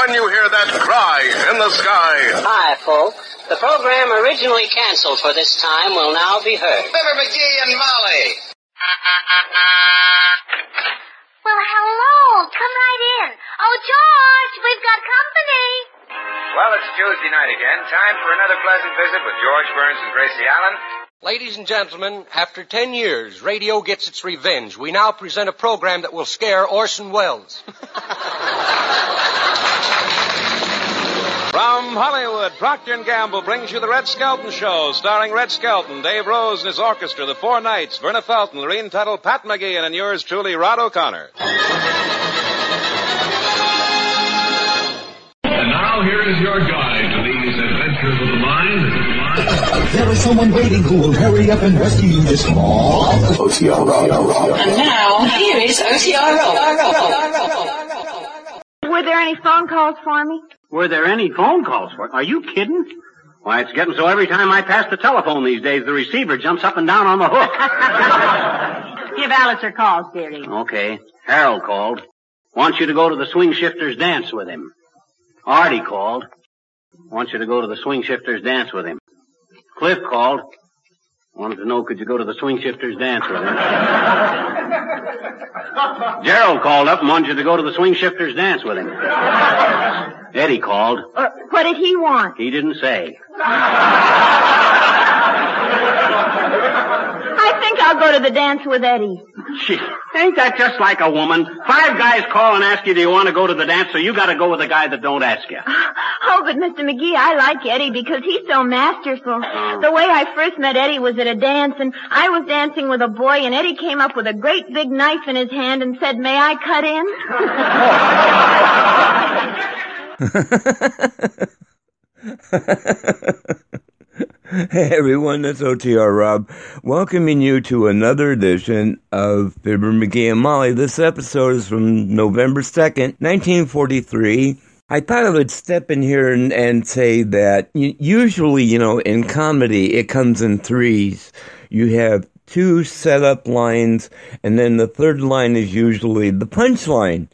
when you hear that cry in the sky. Hi, folks. The program originally canceled for this time will now be heard. Fibber McGee and Molly. Well, hello. Come right in. Oh, George, we've got company. Well, it's Tuesday night again. Time for another pleasant visit with George Burns and Gracie Allen. Ladies and gentlemen, after ten years, radio gets its revenge. We now present a program that will scare Orson Welles. From Hollywood, Procter & Gamble brings you the Red Skelton Show, starring Red Skelton, Dave Rose and his orchestra, the Four Knights, Verna Felton, Lorene Tuttle, Pat McGeehan, and yours truly, Rod O'Connor. There is someone waiting who will hurry up and rescue you this small. OTR. And now, here is OTRO. Were there any phone calls for me? Were there any phone calls for it? Are you kidding? Why, it's getting so every time I pass the telephone these days, the receiver jumps up and down on the hook. Give Alice her calls, dearie. okay. Harold called. Wants you to go to the swing shifters dance with him. Artie called. Wants you to go to the swing shifters dance with him. Cliff called. Wanted to know could you go to the swing shifters dance with him. Gerald called up and wanted you to go to the swing shifters dance with him. Eddie called. Uh, what did he want? He didn't say. I think I'll go to the dance with Eddie. Gee, ain't that just like a woman? Five guys call and ask you, do you want to go to the dance? So you got to go with a guy that don't ask you. Oh, but Mr. McGee, I like Eddie because he's so masterful. Oh. The way I first met Eddie was at a dance, and I was dancing with a boy, and Eddie came up with a great big knife in his hand and said, "May I cut Hey everyone, that's OTR Rob, welcoming you to another edition of Fibber McGee and Molly. This episode is from November 2nd, 1943. I thought I would step in here and, and say that usually, you know, in comedy, it comes in threes. You have two setup lines, and then the third line is usually the punchline.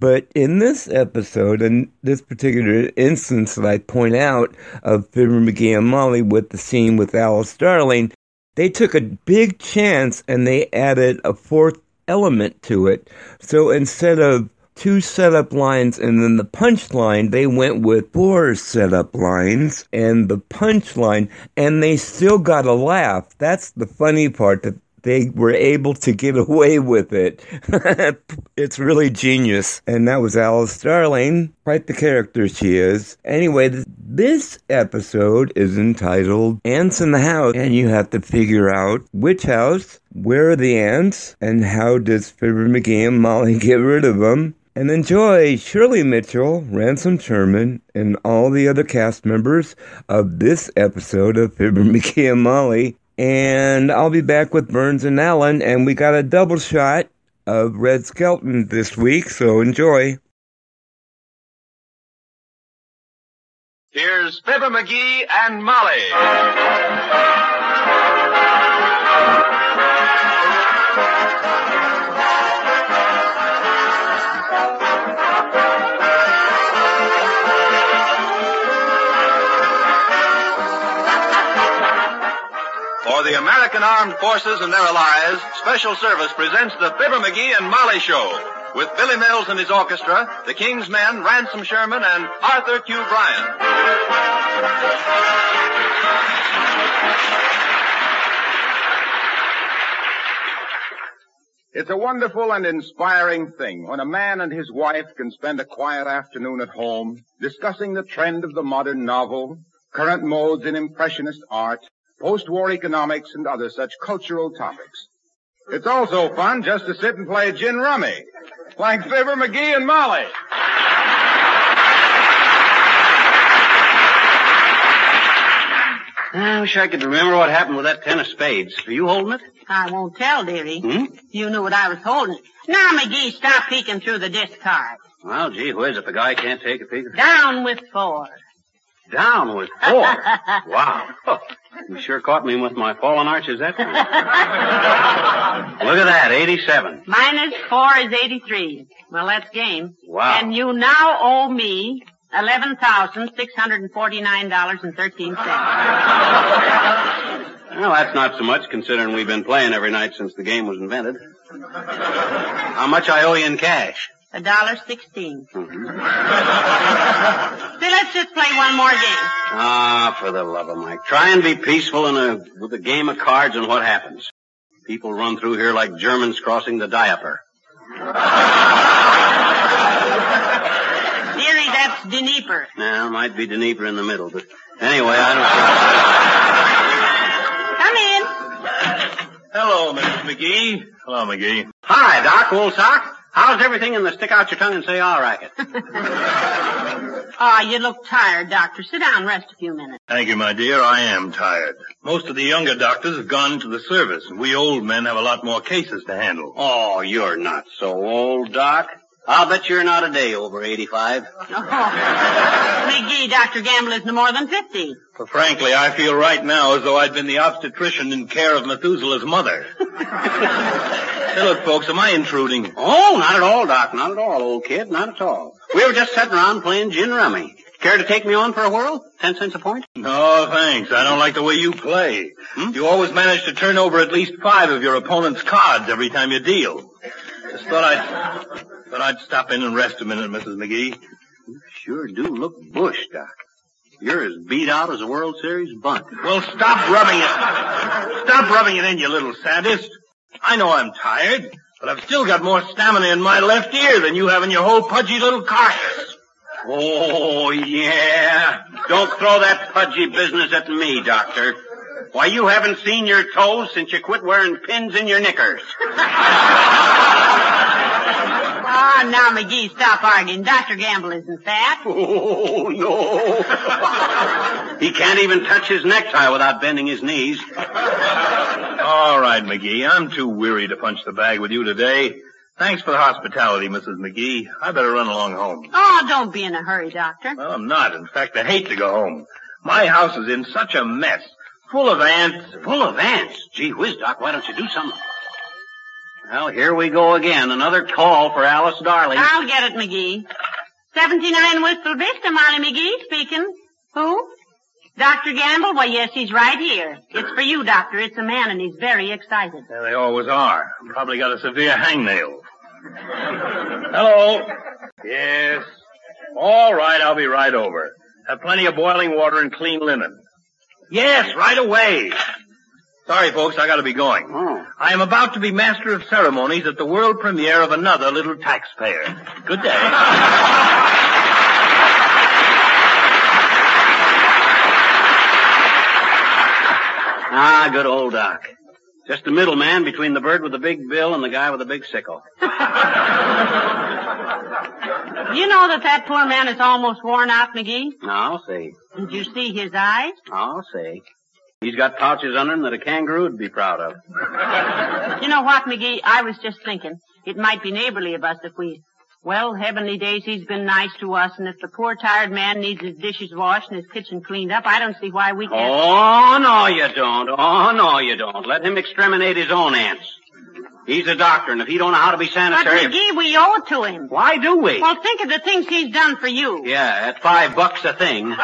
But in this episode, in this particular instance that I point out of Fibber McGee and Molly with the scene with Alice Darling, they took a big chance and they added a fourth element to it. So instead of two setup lines and then the punchline, they went with four setup lines and the punchline, and they still got a laugh. That's the funny part that they were able to get away with it. it's really genius. And that was Alice Darling, quite the character she is. Anyway, this episode is entitled Ants in the House, and you have to figure out which house, where are the ants, and how does Fibber McGee and Molly get rid of them. And enjoy Shirley Mitchell, Ransom Sherman, and all the other cast members of this episode of Fibber McGee and Molly and I'll be back with Burns and Allen, and we got a double shot of Red Skelton this week, so enjoy. Here's Fibber McGee and Molly. For the American Armed Forces and their allies, Special Service presents the Fibber McGee and Molly Show with Billy Mills and his orchestra, the King's Men, Ransom Sherman, and Arthur Q. Bryan. It's a wonderful and inspiring thing when a man and his wife can spend a quiet afternoon at home discussing the trend of the modern novel, current modes in impressionist art, post-war economics, and other such cultural topics. It's also fun just to sit and play gin rummy, like Fibber McGee and Molly. I wish I could remember what happened with that ten of spades. Are you holding it? I won't tell, dearie. Hmm? You knew what I was holding. Now, McGee, stop peeking through the discard. Well, gee whiz, if the guy can't take a peek. Down with four. Down with four. wow. You sure caught me with my fallen arches that time. Look at that, 87. Minus four is 83. Well, that's game. Wow. And you now owe me Eleven thousand six hundred and forty-nine dollars and thirteen cents. Well, that's not so much considering we've been playing every night since the game was invented. How much I owe you in cash? A dollar 16 Mm-hmm. Say, let's just play one more game. Ah, for the love of Mike. Try and be peaceful in a, with a game of cards and what happens? People run through here like Germans crossing the diaper. Dearie, that's Dnieper. Now, might be Dnieper in the middle, but anyway, I don't think... Come in. Hello, Mrs. McGee. Hello, McGee. Hi, Doc, old sock. How's everything in the stick out your tongue and say all racket? Oh, ah, you look tired, Doctor. Sit down, rest a few minutes. Thank you, my dear. I am tired. Most of the younger doctors have gone to the service, and we old men have a lot more cases to handle. Oh, you're not so old, Doc. I'll bet you're not a day over 85. McGee, Dr. Gamble isn't more than 50. But frankly, I feel right now as though I'd been the obstetrician in care of Methuselah's mother. Hey, look, folks, am I intruding? Oh, not at all, Doc. Not at all, old kid. Not at all. We were just sitting around playing gin rummy. Care to take me on for a whirl? Ten cents a point? No, thanks. I don't like the way you play. Hmm? You always manage to turn over at least five of your opponent's cards every time you deal. Just thought I'd, thought I'd stop in and rest a minute, Mrs. McGee. You sure do look bush, Doc. You're as beat out as a World Series bunt. Well, stop rubbing it. Stop rubbing it in, you little sadist. I know I'm tired, but I've still got more stamina in my left ear than you have in your whole pudgy little carcass. Oh, yeah. Don't throw that pudgy business at me, Doctor. Why, you haven't seen your toes since you quit wearing pins in your knickers. Ah, now, McGee, stop arguing. Dr. Gamble isn't fat. Oh, no. he can't even touch his necktie without bending his knees. All right, McGee. I'm too weary to punch the bag with you today. Thanks for the hospitality, Mrs. McGee. I better run along home. Oh, don't be in a hurry, Doctor. Well, I'm not. In fact, I hate to go home. My house is in such a mess. Full of ants. Full of ants? Gee whiz, Doc, why don't you do something? Well, here we go again. Another call for Alice Darling. I'll get it, McGee. 79 Whistle Vista, Molly McGee speaking. Who? Dr. Gamble? Well, yes, he's right here. It's for you, Doctor. It's a man, and he's very excited. Yeah, they always are. Probably got a severe hangnail. Hello. Yes. All right, I'll be right over. Have plenty of boiling water and clean linen. Yes, right away. Sorry, folks, I gotta be going. Oh. I am about to be master of ceremonies at the world premiere of another little taxpayer. Good day. Ah, good old Doc. Just the middleman between the bird with the big bill and the guy with the big sickle. You know that that poor man is almost worn out, McGee? I'll see. Did you see his eyes? I'll see. He's got pouches under him that a kangaroo would be proud of. You know what, McGee? I was just thinking. It might be neighborly of us if we... Well, heavenly days, he's been nice to us, and if the poor tired man needs his dishes washed and his kitchen cleaned up, I don't see why we can't... Oh, no, you don't. Oh, no, you don't. Let him exterminate his own ants. He's a doctor, and if he don't know how to be sanitary... But. McGee, we owe it to him. Why do we? Well, think of the things he's done for you. Yeah, at five bucks a thing.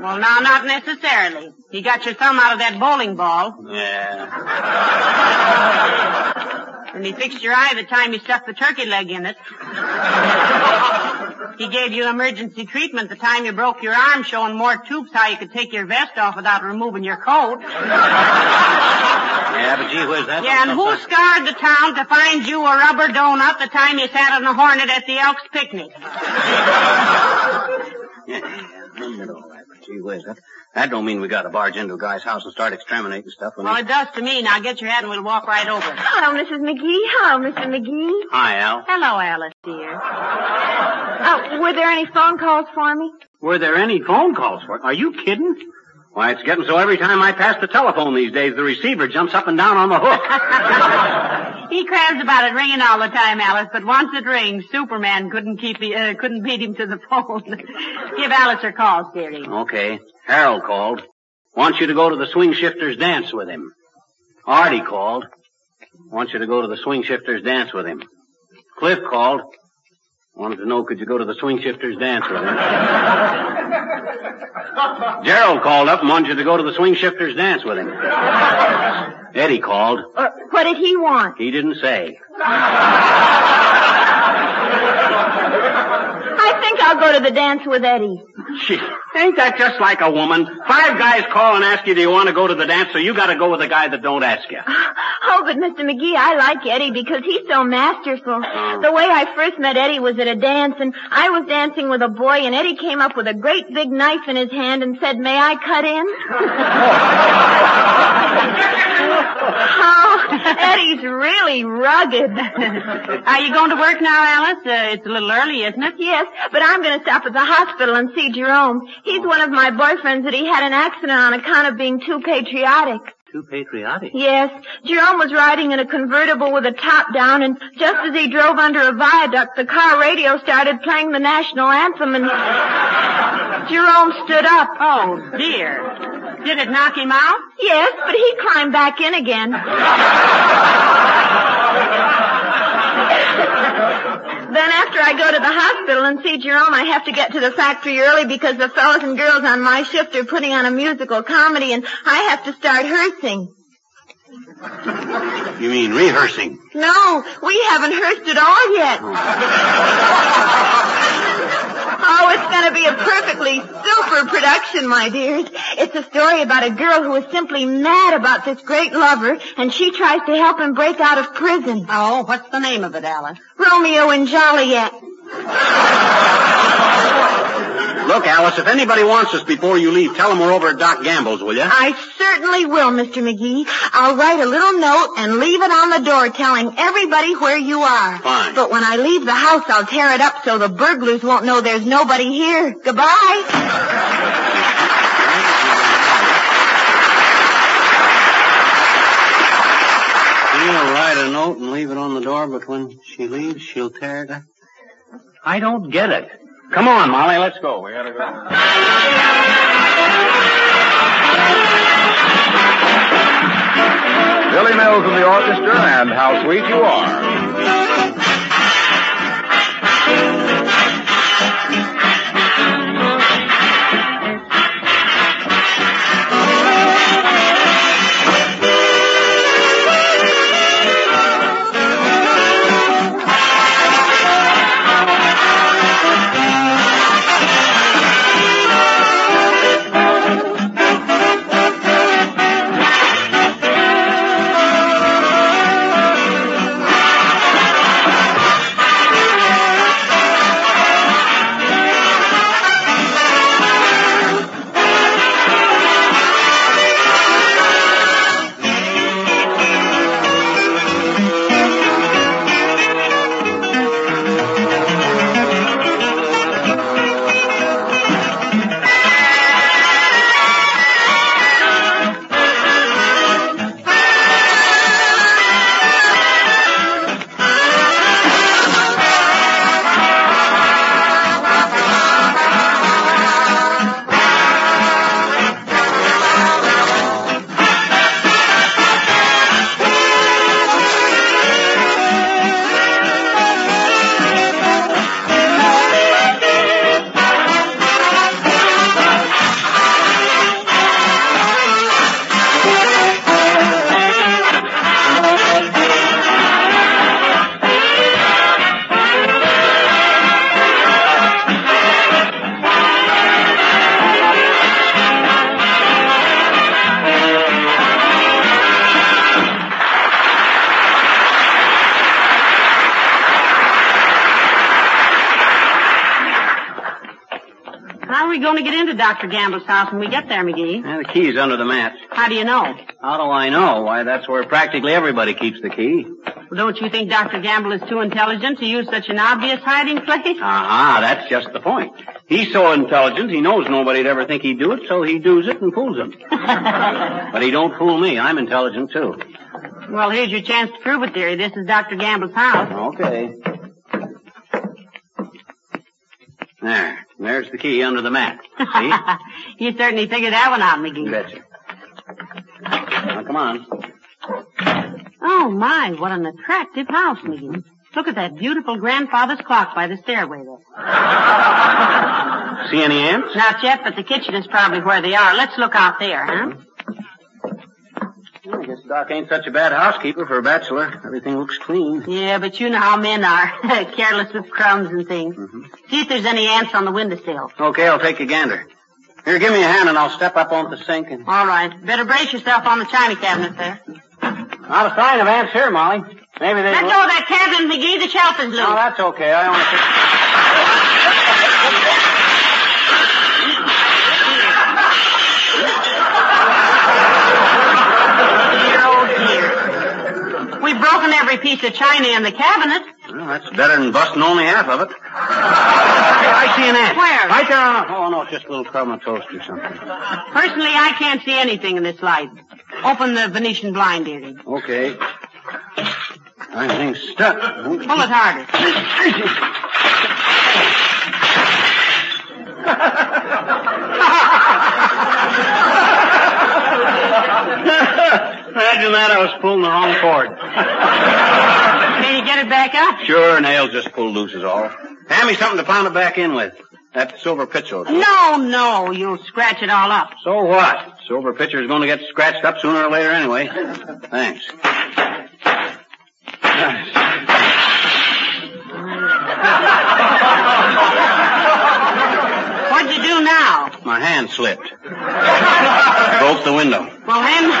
Well, now, not necessarily. He got your thumb out of that bowling ball, Yeah. and he fixed your eye the time he stuck the turkey leg in it. He gave you emergency treatment the time you broke your arm, showing Mort Toops how you could take your vest off without removing your coat. Yeah, but gee whiz, that? Yeah, and who scarred the town to find you a rubber donut the time you sat on a hornet at the Elks picnic? Yeah, all that, but gee whiz, that, that don't mean we gotta barge into a guy's house and start exterminating stuff when Well, he... it does to me. Now get your hat and we'll walk right over. Hello, Mrs. McGee. Hello, Mr. McGee. Hi, Al. Hello, Alice, dear. Oh, were there any phone calls for me? Were there any phone calls for it? Are you kidding? Why, it's getting so every time I pass the telephone these days, the receiver jumps up and down on the hook. He crabs about it ringing all the time, Alice, but once it rings, Superman couldn't keep the, uh, couldn't beat him to the phone. Give Alice her calls, dearie. Okay. Harold called. Wants you to go to the swing shifters dance with him. Artie called. Wants you to go to the swing shifters dance with him. Cliff called. Wanted to know could you go to the swing shifters dance with him. Gerald called up and wanted you to go to the swing shifters dance with him. Eddie called. Uh, what did he want? He didn't say. I think I'll go to the dance with Eddie. Gee, ain't that just like a woman? Five guys call and ask you, do you want to go to the dance? So you gotta go with a guy that don't ask you. Oh, but Mr. McGee, I like Eddie because he's so masterful. Oh. The way I first met Eddie was at a dance, and I was dancing with a boy, and Eddie came up with a great big knife in his hand and said, may I cut in? oh, Eddie's really rugged. Are you going to work now, Alice? Uh, it's a little early, isn't it? Yes, but I'm going to stop at the hospital and see Jerome. He's one of my boyfriends that he had an accident on account of being too patriotic. Too patriotic. Yes, Jerome was riding in a convertible with a top down, and just as he drove under a viaduct, the car radio started playing the national anthem, and Jerome stood up. Oh, dear. Did it knock him out? Yes, but he climbed back in again. Then after I go to the hospital and see Jerome, I have to get to the factory early because the fellows and girls on my shift are putting on a musical comedy and I have to start rehearsing. You mean rehearsing? No, we haven't rehearsed at all yet. Oh, oh it's going to be a perfectly super production, my dears. It's a story about a girl who is simply mad about this great lover, and she tries to help him break out of prison. Oh, what's the name of it, Alice? Romeo and Joliet. Look, Alice, if anybody wants us before you leave, tell them we're over at Doc Gamble's, will you? I certainly will, Mr. McGee. I'll write a little note and leave it on the door telling everybody where you are. Fine. But when I leave the house, I'll tear it up so the burglars won't know there's nobody here. Goodbye. She'll write a note and leave it on the door, but when she leaves, she'll tear it up. I don't get it. Come on, Molly, let's go. We gotta go. Billy Mills and the orchestra and How Sweet You Are. To Dr. Gamble's house when we get there, McGee? And the key's under the mat. How do you know? How do I know? Why, that's where practically everybody keeps the key. Well, don't you think Dr. Gamble is too intelligent to use such an obvious hiding place? Ah, that's just the point. He's so intelligent, he knows nobody'd ever think he'd do it, so he does it and fools them. but he don't fool me. I'm intelligent, too. Well, here's your chance to prove it, dearie. This is Dr. Gamble's house. Okay. There. There's the key under the mat. See? you certainly figured that one out, McGee. Betcha. Now, come on. Oh, my, what an attractive house, McGee. Look at that beautiful grandfather's clock by the stairway there. See any ants? Not yet, but the kitchen is probably where they are. Let's look out there, huh? I guess Doc ain't such a bad housekeeper for a bachelor. Everything looks clean. Yeah, but you know how men are. Careless with crumbs and things. Mm-hmm. See if there's any ants on the windowsill. Okay, I'll take a gander. Here, give me a hand and I'll step up onto the sink and... All right. Better brace yourself on the china cabinet there. Not a sign of ants here, Molly. Maybe they... Let go of that cabinet, McGee. The shelf is loose. No, that's okay. I only... Dear, oh dear. We've broken every piece of china in the cabinet. Well, that's better than busting only half of it. I see an ant. Where? Right there on... Oh, no, it's just a little crumb of toast or something. Personally, I can't see anything in this light. Open the Venetian blind, dearie. Okay. Everything's stuck. Pull it harder. Imagine that, I was pulling the wrong cord. Can you get it back up? Sure, nails just pulled loose is all. Hand me something to pound it back in with. That silver pitcher. No, no, you'll scratch it all up. So what? Silver pitcher's going to get scratched up sooner or later anyway. Thanks. What'd you do now? My hand slipped. Broke the window. Well, hand,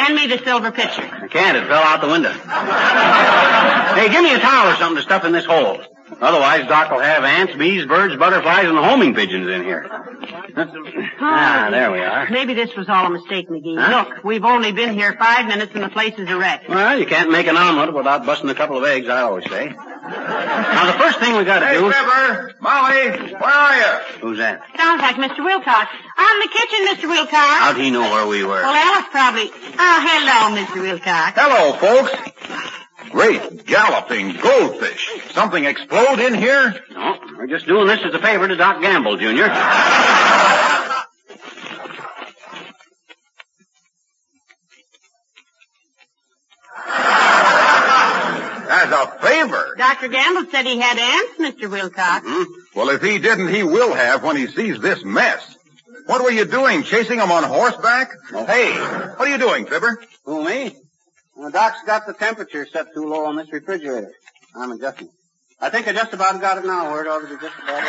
hand me the silver pitcher. I can't. It fell out the window. hey, give me a towel or something to stuff in this hole. Otherwise, Doc will have ants, bees, birds, butterflies, and homing pigeons in here. Ah, there we are. Maybe this was all a mistake, McGee. Huh? Look, we've only been here five minutes and the place is a wreck. Well, you can't make an omelet without busting a couple of eggs, I always say. Now, the first thing we got to do. Hey, do... Fibber! Molly! Where are you? Who's that? Sounds like Mr. Wilcox. I'm in the kitchen, Mr. Wilcox. How'd he know where we were? Well, Alice probably. Oh, hello, Mr. Wilcox. Hello, folks. Great galloping goldfish. Something explode in here? No, we're just doing this as a favor to Doc Gamble, Jr. As a favor. Dr. Gamble said he had ants, Mr. Wilcox. Mm-hmm. Well, if he didn't, he will have when he sees this mess. What were you doing? Chasing him on horseback? Hey, what are you doing, Fibber? Who, me? Well, Doc's got the temperature set too low on this refrigerator. I'm adjusting. I think I just about got it now where it ought to be just about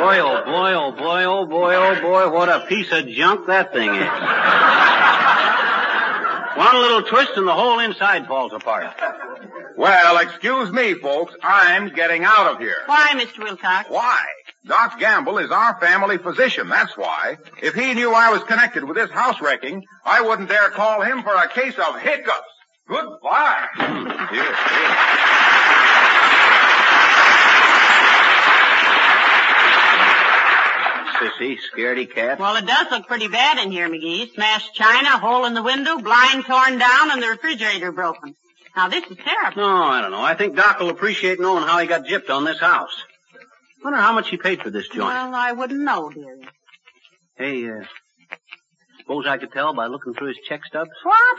Boy, oh boy, oh boy, oh boy, oh boy, what a piece of junk that thing is. One little twist and the whole inside falls apart. Well, excuse me, folks. I'm getting out of here. Why, Mr. Wilcox? Why? Doc Gamble is our family physician, that's why. If he knew I was connected with this house wrecking, I wouldn't dare call him for a case of hiccups. Goodbye. Here, here. Sissy, scaredy cat. Well, it does look pretty bad in here, McGee. Smashed china, hole in the window, blind torn down, and the refrigerator broken. Now, this is terrible. No, I don't know. I think Doc will appreciate knowing how he got gypped on this house. Wonder how much he paid for this joint. Well, I wouldn't know, dearie. Hey, uh, suppose I could tell by looking through his check stubs? What?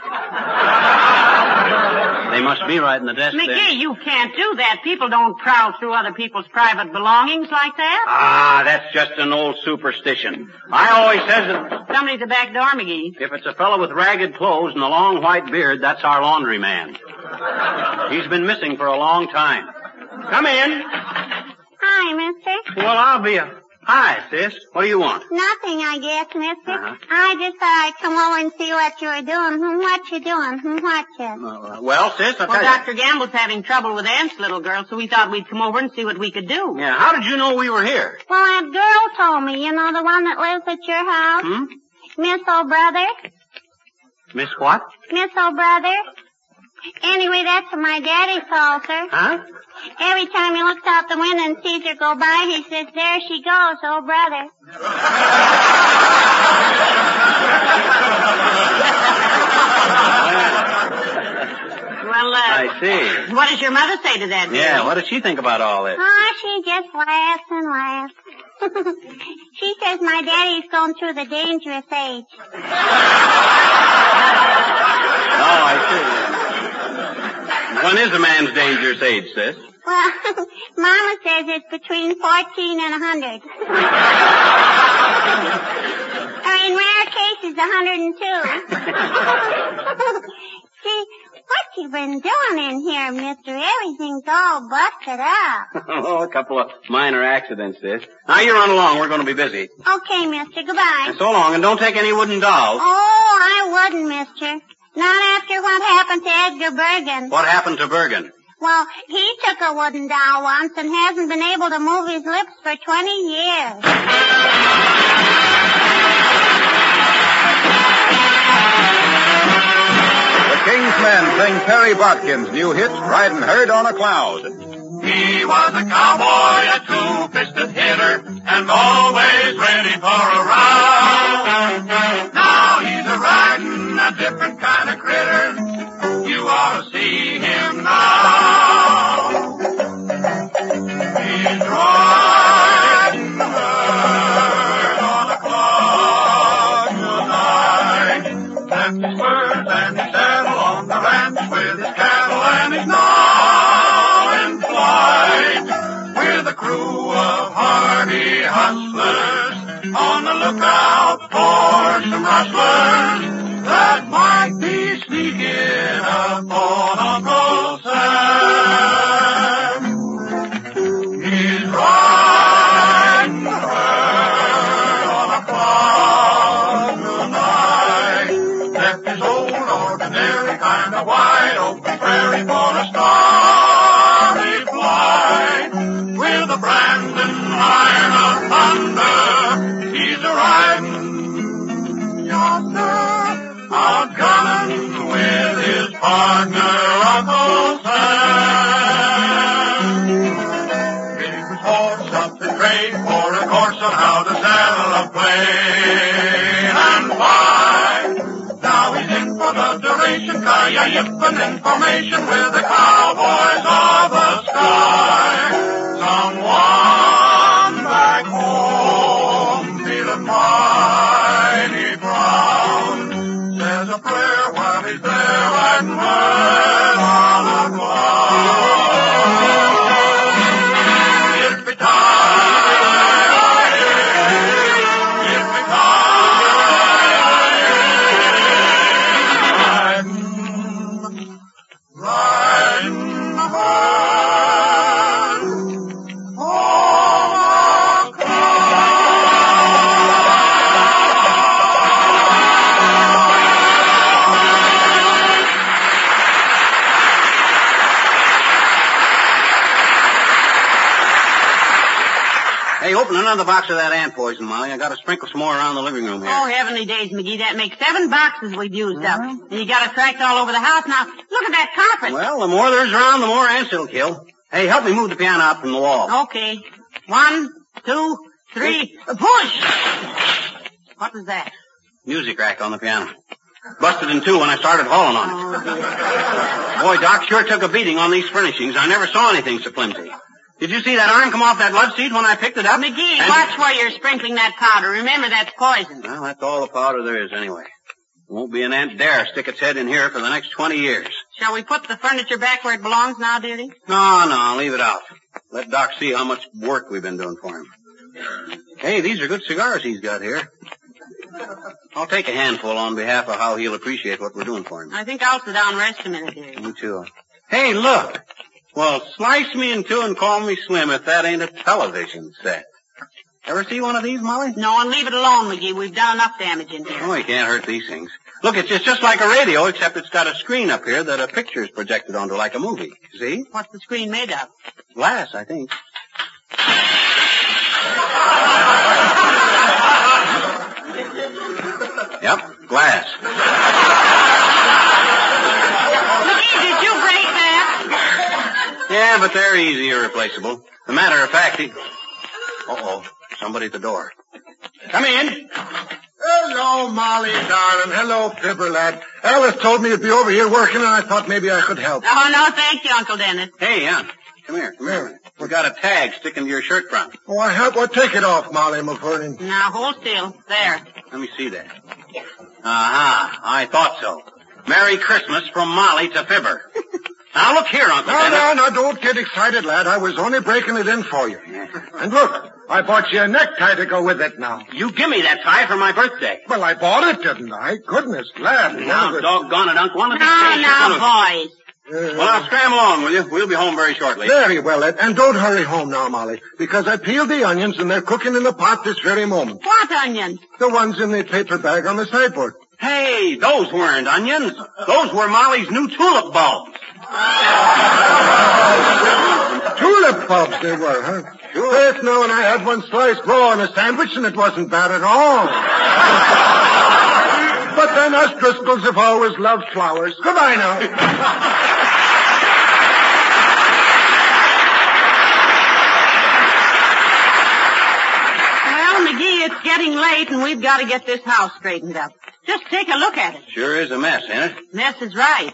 They must be right in the desk there. McGee, you can't do that. People don't prowl through other people's private belongings like that. Ah, that's just an old superstition. I always says that Somebody's at the back door, McGee. if it's a fellow with ragged clothes and a long white beard, that's our laundry man. He's been missing for a long time. Come in. Hi, mister. Well, I'll be a... Hi, sis. What do you want? Nothing, I guess, mister. Uh-huh. I just thought I'd come over and see what you were doing. Hmm, What you doing? Hmm, What you? Uh, well, sis, I'll Well, tell you. Dr. Gamble's having trouble with ants, little girl, so we thought we'd come over and see what we could do. Yeah, how did you know we were here? Well, that girl told me. You know, the one that lives at your house? Hmm? Miss O'Brother? Miss what? Miss O'Brother? Anyway, that's my daddy calls her. Huh? Every time he looks out the window and sees her go by, he says, there she goes, oh brother. Well, uh, I see. what does your mother say to that? dearie? Yeah, what did she think about all this? Oh, she just laughs and laughs. she says my daddy's going through the dangerous age. Oh, I see. When is a man's dangerous age, sis? Well, Mama says it's between 14 and 100. or in rare cases, 102. See, what you been doing in here, mister? Everything's all busted up. oh, a couple of minor accidents, sis. Now you run along. We're going to be busy. Okay, mister. Goodbye. And so long, and don't take any wooden dolls. Oh, I wouldn't, mister. Not after what happened to Edgar Bergen. What happened to Bergen? Well, he took a wooden doll once and hasn't been able to move his lips for 20 years. The King's Men sing Perry Botkin's new hit, Riding Herd on a Cloud. He was a cowboy, a two-fisted hitter, and always ready for a round. Now he's a riding a different kind on the lookout for some rustlers duration, kaya yipping information with the cowboys of the sky. Someone back home feeling mighty proud says a prayer while he's there and herd another box of that ant poison, Molly. I got to sprinkle some more around the living room here. Oh, heavenly days, McGee. That makes seven boxes we've used up. And you got it tracked all over the house. Now, look at that carpet. Well, the more there's around, the more ants it'll kill. Hey, help me move the piano out from the wall. Okay. One, two, three, push! What was that? Music rack on the piano. Busted in two when I started hauling on it. Oh. Boy, Doc sure took a beating on these furnishings. I never saw anything so flimsy. Did you see that arm come off that love seat when I picked it up? McGee, And- watch where you're sprinkling that powder. Remember, that's poison. Well, that's all the powder there is anyway. Won't be an ant dare stick its head in here for the next 20 years. Shall we put the furniture back where it belongs now, dearie? No, no, leave it out. Let Doc see how much work we've been doing for him. Hey, these are good cigars he's got here. I'll take a handful on behalf of how he'll appreciate what we're doing for him. I think I'll sit down and rest a minute, dearie. Me too. Hey, look. Well, slice me in two and call me Slim if that ain't a television set. Ever see one of these, Molly? No, and leave it alone, McGee. We've done enough damage in here. Oh, you can't hurt these things. Look, it's just, just like a radio, except it's got a screen up here that a picture's projected onto like a movie. See? What's the screen made of? Glass, I think. Yep, glass. McGee, did you break that? Yeah, but they're easy irreplaceable. As a matter of fact, he... Uh-oh, somebody at the door. Come in. Hello, Molly, darling. Hello, Fibber lad. Alice told me you'd be over here working, and I thought maybe I could help. Oh, no, thank you, Uncle Dennis. Hey, Aunt. Come here, come here. We got a tag sticking to your shirt front. Oh, I have. Well, take it off, Molly mavourneen. Now, hold still. There. Let me see that. Aha, I thought so. Merry Christmas from Molly to Fibber. now look here, Uncle No, Dennis. no, no, don't get excited, lad. I was only breaking it in for you. And look, I bought you a necktie to go with it now. You give me that tie for my birthday. Well, I bought it, didn't I? Goodness, lad. Now, One of the- doggone it, Uncle. One of these Now, days you're now, gonna- boys. Uh, well, now scram along, will you? We'll be home very shortly. Very well, Ed. And don't hurry home now, Molly, because I peeled the onions and they're cooking in the pot this very moment. What onions? The ones in the paper bag on the sideboard. Hey, those weren't onions. Those were Molly's new tulip bulbs. Tulip bulbs they were, huh? Sure. Yes, no, and I had one sliced raw on a sandwich, and it wasn't bad at all. but then us Driscolls have always loved flowers. Goodbye now. Well, McGee, it's getting late and we've got to get this house straightened up. Just take a look at it. Sure is a mess, ain't it? Mess is right.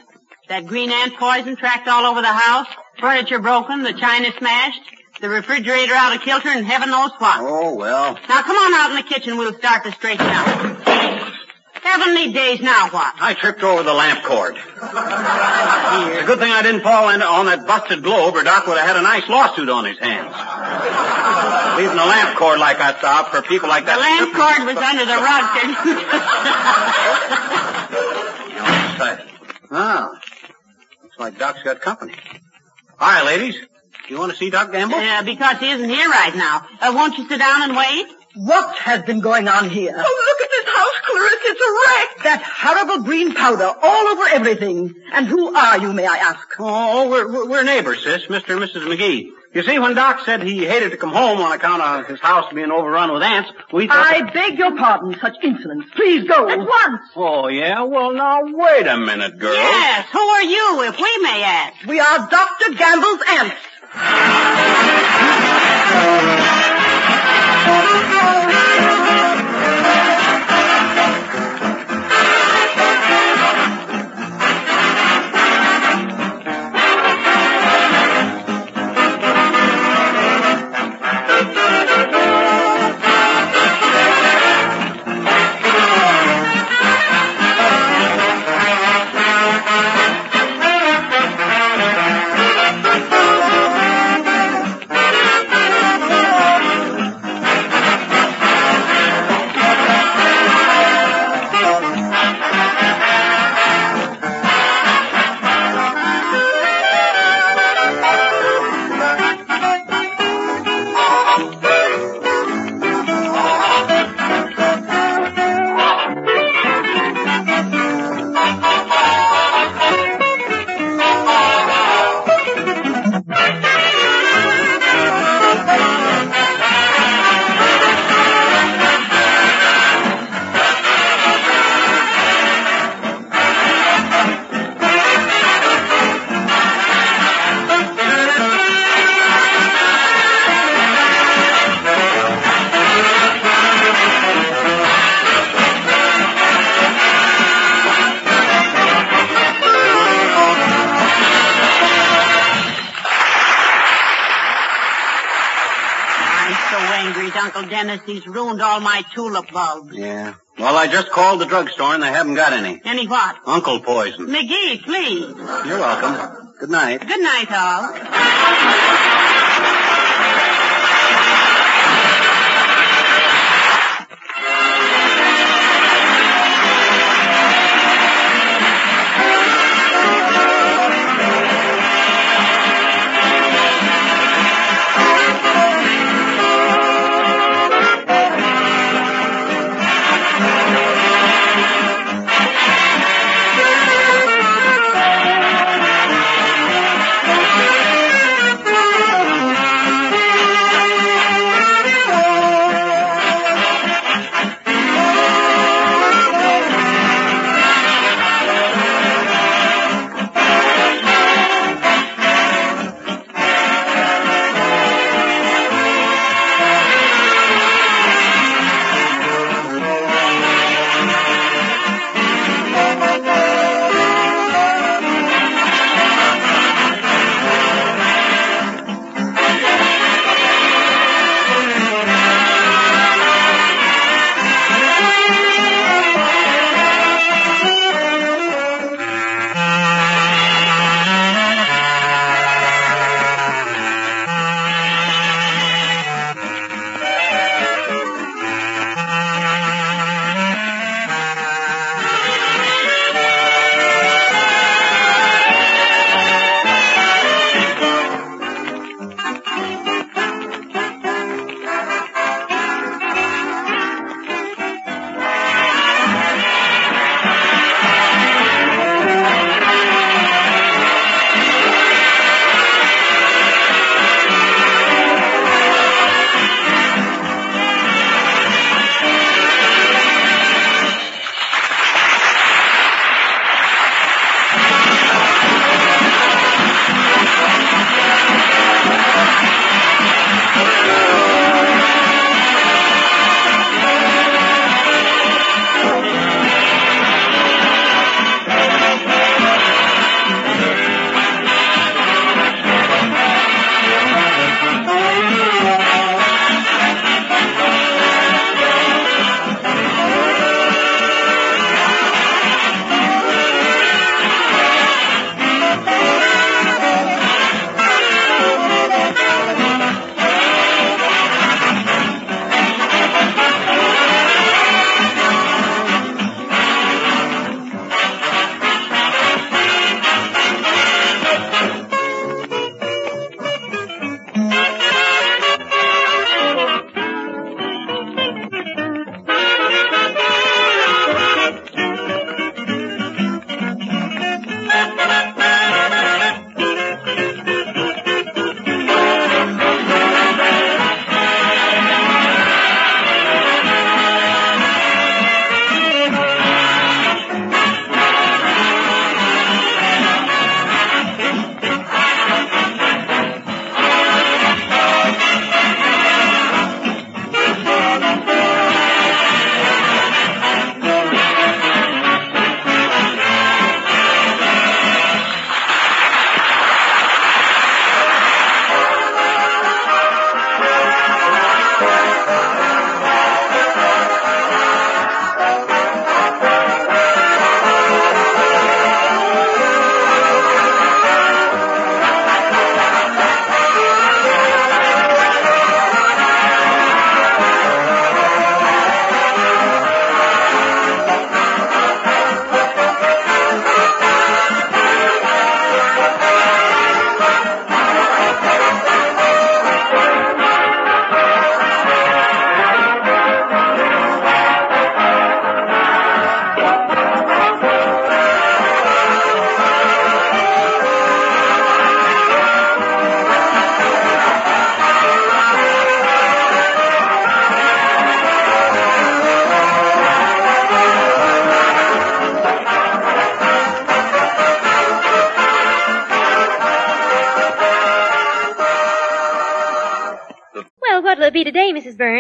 That green ant poison tracked all over the house, furniture broken, the china smashed, the refrigerator out of kilter, and heaven knows what. Oh, well. Now come on out in the kitchen, we'll start to straighten out. Heavenly days, now what? I tripped over the lamp cord. It's a good thing I didn't fall in on that busted globe, or Doc would have had a nice lawsuit on his hands. Leaving a lamp cord like that out for people like that. The lamp cord was under the rug. Ah, looks like Doc's got company. Hi, ladies. Do You want to see Doc Gamble? Yeah, because he isn't here right now. Uh, won't you sit down and wait? What has been going on here? Oh, look at this house, Clarissa. It's a wreck. That horrible green powder all over everything. And who are you, may I ask? Oh, we're, we're- we're neighbors, sis, Mr. and Mrs. McGee. You see, when Doc said he hated to come home on account of his house being overrun with ants, we thought... I beg your pardon, such insolence. Please go. At once. Oh, yeah? Well, now, wait a minute, girl. Yes, who are you, if we may ask? We are Dr. Gamble's aunts. So angry He's ruined all my tulip bulbs. Yeah. Well, I just called the drugstore and they haven't got any. Any what? Uncle poison. McGee, please. You're welcome. Good night. Good night, all.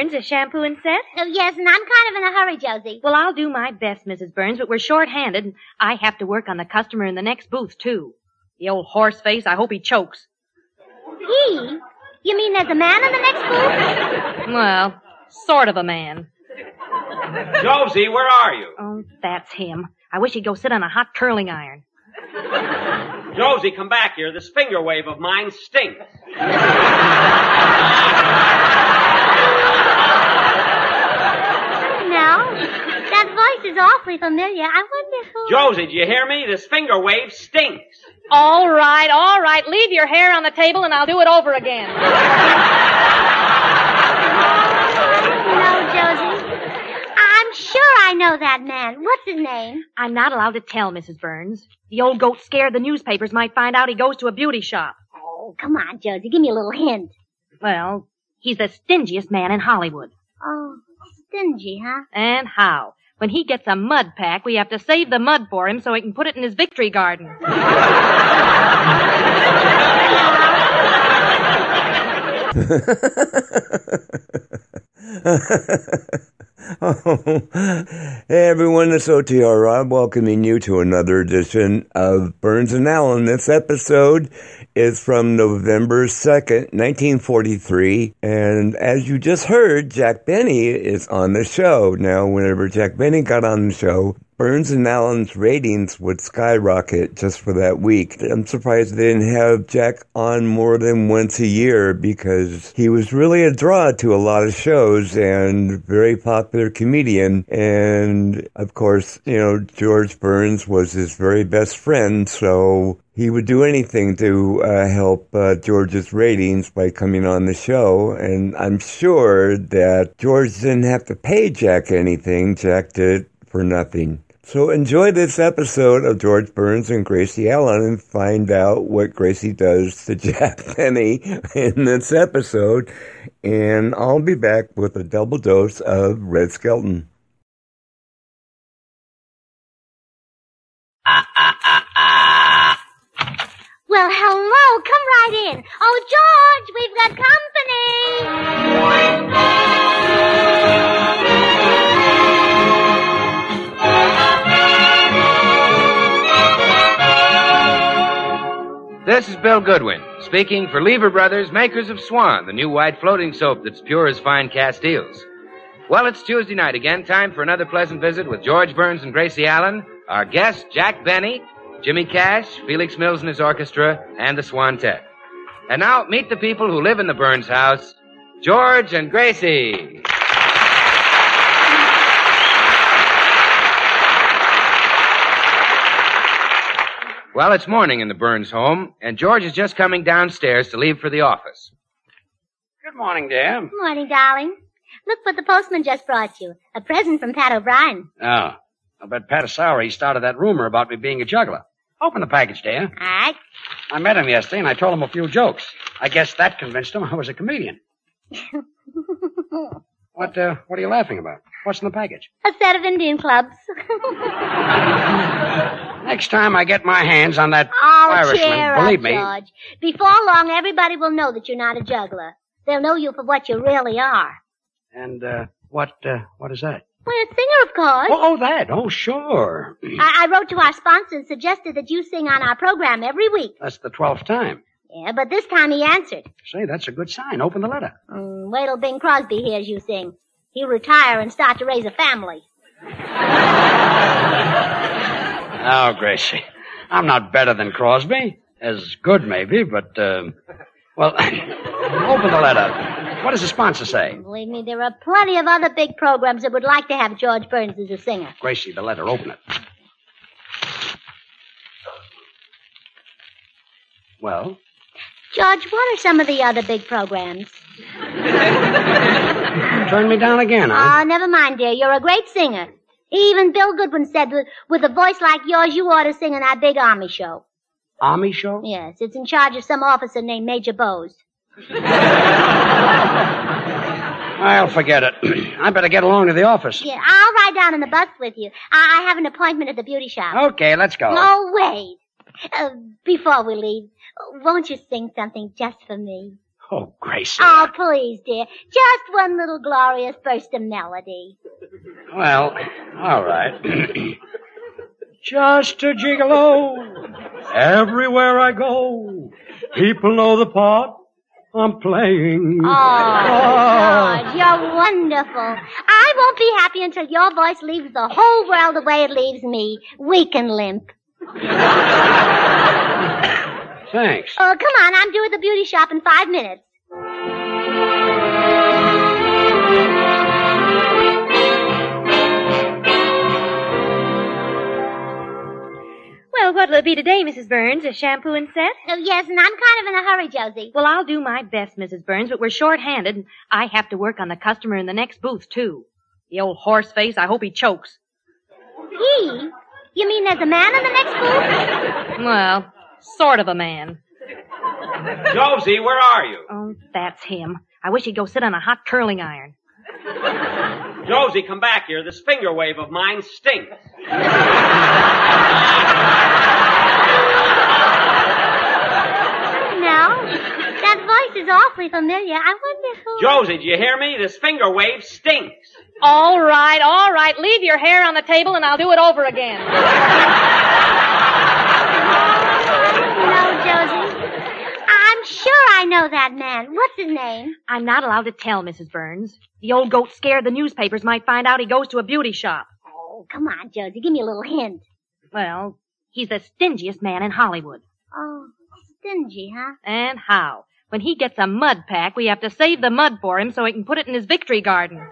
Burns? A shampoo and set? Oh, yes, and I'm kind of in a hurry, Josie. Well, I'll do my best, Mrs. Burns, but we're short-handed, and I have to work on the customer in the next booth, too. The old horse face, I hope he chokes. He? You mean there's a man in the next booth? Well, sort of a man. Josie, where are you? Oh, that's him. I wish he'd go sit on a hot curling iron. Josie, come back here. This finger wave of mine stinks. No. That voice is awfully familiar. I wonder who... Josie, do you hear me? This finger wave stinks. All right, all right. Leave your hair on the table and I'll do it over again. No, Josie. I'm sure I know that man. What's his name? I'm not allowed to tell, Mrs. Burns. The old goat scared the newspapers might find out he goes to a beauty shop. Oh, come on, Josie. Give me a little hint. Well, he's the stingiest man in Hollywood. Oh, stingy, huh? And how? When he gets a mud pack, we have to save the mud for him so he can put it in his victory garden. Hey everyone, it's OTR Rob welcoming you to another edition of Burns and Allen. This episode is from November 2nd, 1943. And as you just heard, Jack Benny is on the show. Now, whenever Jack Benny got on the show, Burns and Allen's ratings would skyrocket just for that week. I'm surprised they didn't have Jack on more than once a year because he was really a draw to a lot of shows and very popular comedian. And of course, you know, George Burns was his very best friend, so he would do anything to uh, help uh, George's ratings by coming on the show. And I'm sure that George didn't have to pay Jack anything. Jack did for nothing. So enjoy this episode of George Burns and Gracie Allen and find out what Gracie does to Jack Benny in this episode. And I'll be back with a double dose of Red Skelton. Well, hello. Come right in. Oh, George, we've got This is Bill Goodwin, speaking for Lever Brothers, makers of Swan, the new white floating soap that's pure as fine Castiles. Well, it's Tuesday night again, time for another pleasant visit with George Burns and Gracie Allen, our guest, Jack Benny, Jimmy Cash, Felix Mills and his orchestra, and the Swantet. And now, meet the people who live in the Burns house, George and Gracie. Well, it's morning in the Burns home, and George is just coming downstairs to leave for the office. Good morning, dear. Morning, darling. Look what the postman just brought you. A present from Pat O'Brien. Ah, oh. I bet Pat Sowery started that rumor about me being a juggler. Open the package, dear. All right. I met him yesterday and I told him a few jokes. I guess that convinced him I was a comedian. What, uh, what are you laughing about? What's in the package? A set of Indian clubs. Next time I get my hands on that Oh, Irishman, believe up, me. George. Before long, everybody will know that you're not a juggler. They'll know you for what you really are. And, uh, what, uh, what is that? Well, a singer, of course. Oh, oh, that. Oh, sure. I, I wrote to our sponsor and suggested that you sing on our program every week. That's the twelfth time. Yeah, but this time he answered. Say, that's a good sign. Open the letter. Mm, wait till Bing Crosby hears you sing. He'll retire and start to raise a family. Oh, Gracie. I'm not better than Crosby. As good, maybe, but, uh, well, open the letter. What does the sponsor say? Believe me, there are plenty of other big programs that would like to have George Burns as a singer. Gracie, the letter. Open it. Well, George, what are some of the other big programs? turn me down again, huh? Oh, never mind, dear. You're a great singer. Even Bill Goodwin said with, with a voice like yours, you ought to sing in that big army show. Army show? Yes, it's in charge of some officer named Major Bowes. I'll forget it. I better get along to the office. Yeah, I'll ride down in the bus with you. I, I have an appointment at the beauty shop. Okay, let's go. Oh, wait. Uh, before we leave, won't you sing something just for me? Oh, Gracie. Oh, please, dear. Just one little glorious burst of melody. Well, all right. Just a gigolo. Everywhere I go, people know the part I'm playing. Oh, George, you're wonderful. I won't be happy until your voice leaves the whole world the way it leaves me, weak and limp. Thanks. Oh, come on, I'm due at the beauty shop in five minutes. Well, what'll it be today, Mrs. Burns? A shampoo and set? Oh, yes, and I'm kind of in a hurry, Josie. Well, I'll do my best, Mrs. Burns, but we're short-handed. and I have to work on the customer in the next booth, too. The old horse face, I hope he chokes. He? You mean there's a man in the next booth? Well, sort of a man. Josie, where are you? Oh, that's him. I wish he'd go sit on a hot curling iron. Josie, come back here. This finger wave of mine stinks. No. That voice is awfully familiar. I wonder who... Josie, do you hear me? This finger wave stinks. All right, all right. Leave your hair on the table and I'll do it over again. No, Josie. I'm sure I know that man. What's his name? I'm not allowed to tell, Mrs. Burns. The old goat scared the newspapers might find out he goes to a beauty shop. Oh, come on, Josie. Give me a little hint. Well, he's the stingiest man in Hollywood. Oh, stingy, huh? And how? When he gets a mud pack, we have to save the mud for him so he can put it in his victory garden.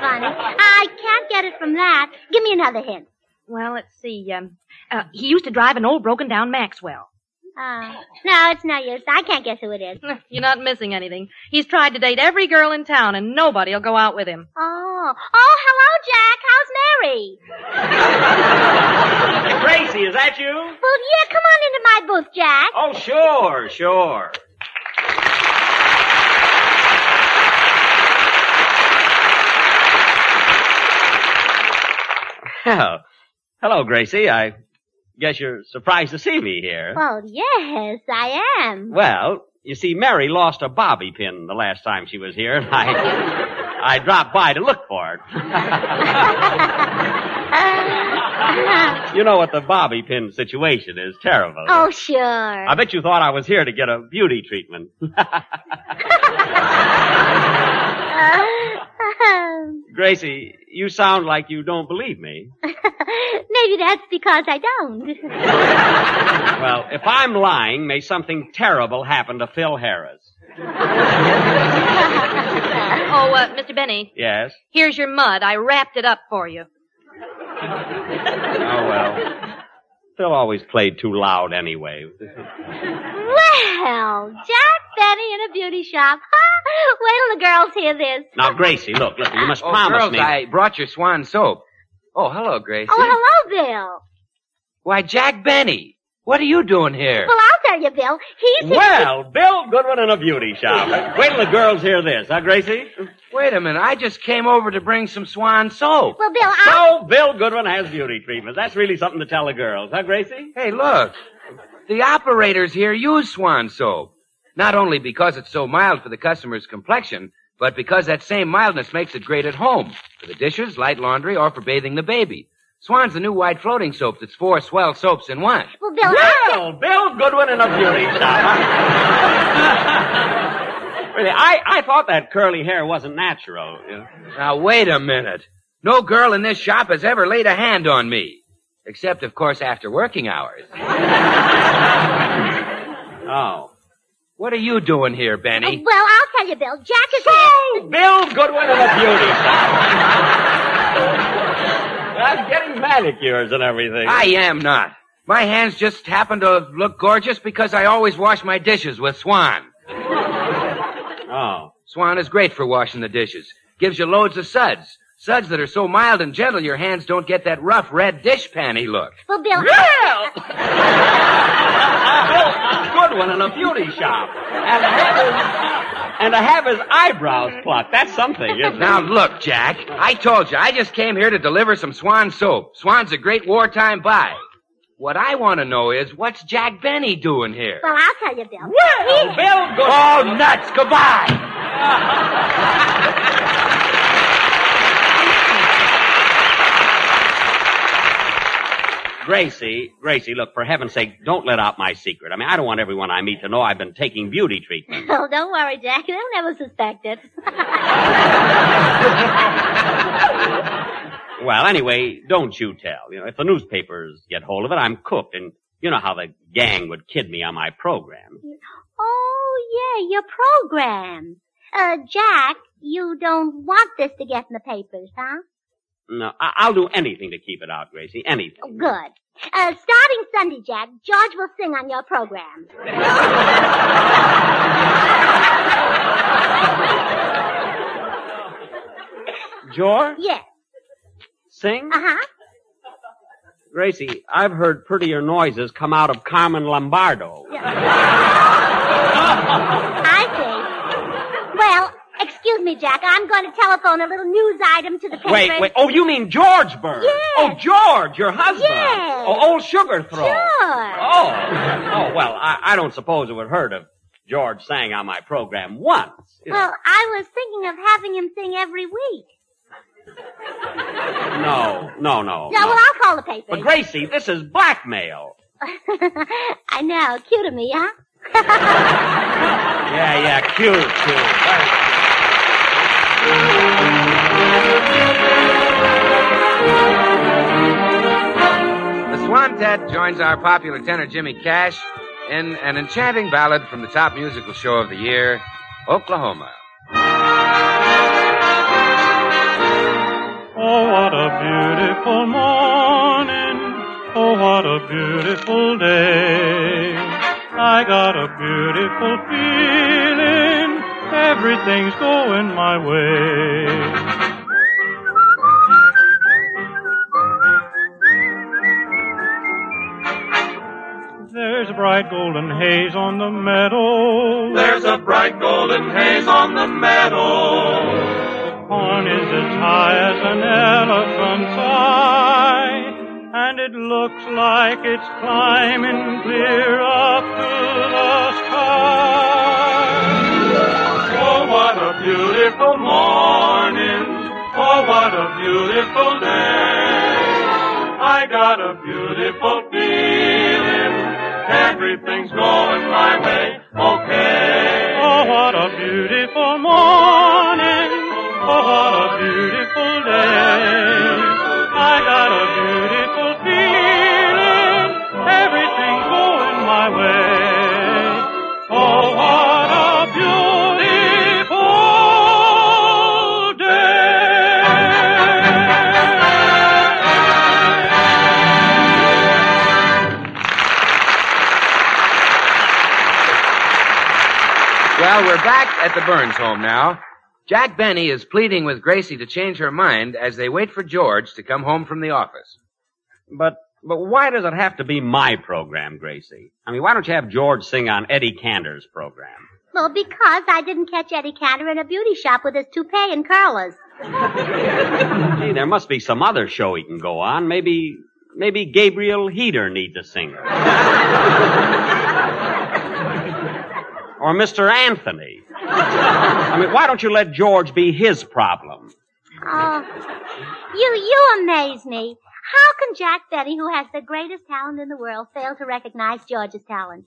Funny. I can't get it from that. Give me another hint. Well, let's see. Um, uh, he used to drive an old broken down Maxwell. Oh. No, it's no use. I can't guess who it is. You're not missing anything. He's tried to date every girl in town, and nobody'll go out with him. Oh. Oh, hello, Jack. How's Mary? Gracie, is that you? Well, yeah, come on into my booth, Jack. Oh, sure, sure. Well, hello, Gracie. I guess you're surprised to see me here. Well, yes, I am. Well, you see, Mary lost a bobby pin the last time she was here, and I, I dropped by to look for it. you know what the bobby pin situation is. Terrible. oh, sure. I bet you thought I was here to get a beauty treatment. Gracie, you sound like you don't believe me. Maybe that's because I don't. Well, if I'm lying, may something terrible happen to Phil Harris. oh, uh, Mr. Benny, Yes? here's your mud. I wrapped it up for you. Oh, well. Phil always played too loud anyway. well, Jack Benny in a beauty shop. Huh? Wait till the girls hear this. Now, Gracie, look, look, you must Oh, promise girls, me. I brought your swan soap. Oh, hello, Gracie. Oh, hello, Bill. Why, Jack Benny, what are you doing here? Well, I'll tell you, Bill. He's Well, Bill Goodwin in a beauty shop. Wait till the girls hear this, huh, Gracie? Wait a minute, I just came over to bring some swan soap. Well, Bill, I... So, Bill Goodwin has beauty treatments. That's really something to tell the girls, huh, Gracie? Hey, look. The operators here use swan soap. Not only because it's so mild for the customer's complexion, but because that same mildness makes it great at home. For the dishes, light laundry, or for bathing the baby. Swan's the new white floating soap that's four swell soaps in one. Well, Bill, Well, Bill Goodwin in a beauty shop. really, I, I thought that curly hair wasn't natural. you know. Now, wait a minute. No girl in this shop has ever laid a hand on me. Except, of course, after working hours. Oh. What are you doing here, Benny? Uh, well, I'll tell you, Bill. Jack is So, Bill Goodwin in a beauty shop. I'm getting manicures and everything. I am not. My hands just happen to look gorgeous because I always wash my dishes with Swan. Oh. Swan is great for washing the dishes. Gives you loads of suds. Suds that are so mild and gentle your hands don't get that rough red dish panty look. Well, Bill. Bill Goodwin in a beauty shop. And, And to have his eyebrows plucked, that's something, isn't it? Now look, Jack. I told you, I just came here to deliver some Swan soap. Swan's a great wartime buy. What I want to know is, what's Jack Benny doing here? Well, I'll tell you, Bill. Well, He- Bill, go. Oh, nuts! Goodbye! Gracie, Gracie, look, for heaven's sake, don't let out my secret. I mean, I don't want everyone I meet to know I've been taking beauty treatment. Oh, don't worry, Jack. They'll never suspect it. Well, anyway, don't you tell. You know, if the newspapers get hold of it, I'm cooked, and you know how the gang would kid me on my program. oh, yeah, your program. Uh, Jack, you don't want this to get in the papers, huh? No, I- I'll do anything to keep it out, Gracie. Anything. Oh, good. Uh, starting Sunday, Jack, George will sing on your program. George, Yes. sing? Uh-huh. Gracie, I've heard prettier noises come out of Carmen Lombardo. I see. Well, excuse me, Jack. I'm going to telephone a little news item to the papers. Wait, wait. Oh, you mean George Burns? Oh, yes. Oh, George, your husband. Yes. Oh, old sugar throat. Sure. Oh. Oh, well, I, I don't suppose it would hurt if George sang on my program once. Well, I was thinking of having him sing every week. No, no, no. Yeah, no. well, I'll call the papers. But Gracie, this is blackmail. I know. Cute of me, huh? Yeah, yeah, cute, cute. The Swantet joins our popular tenor Jimmy Cash in an enchanting ballad from the top musical show of the year, Oklahoma. Oh, what a beautiful morning. Oh, what a beautiful day. I got a beautiful feeling. Everything's going my way. There's a bright golden haze on the meadow. There's a bright golden haze on the meadow. The corn is as high as an elephant's eye, and it looks like it's climbing clear up to the sky. Oh, what a beautiful morning. Oh, what a beautiful day. I got a beautiful feeling. Everything's going my way. Okay. Oh, what a beautiful morning. Oh, what a beautiful day. I got a beautiful feeling. Everything's going my way. Well, we're back at the Burns home now. Jack Benny is pleading with Gracie to change her mind as they wait for George to come home from the office. But but why does it have to be my program, Gracie? I mean, why don't you have George sing on Eddie Cantor's program? Well, because I didn't catch Eddie Cantor in a beauty shop with his toupee and curlers. Gee, there must be some other show he can go on. Maybe maybe Gabriel Heatter needs a singer. or Mr. Anthony. I mean, why don't you let George be his problem? Oh, you, you amaze me. How can Jack Benny, who has the greatest talent in the world, fail to recognize George's talent?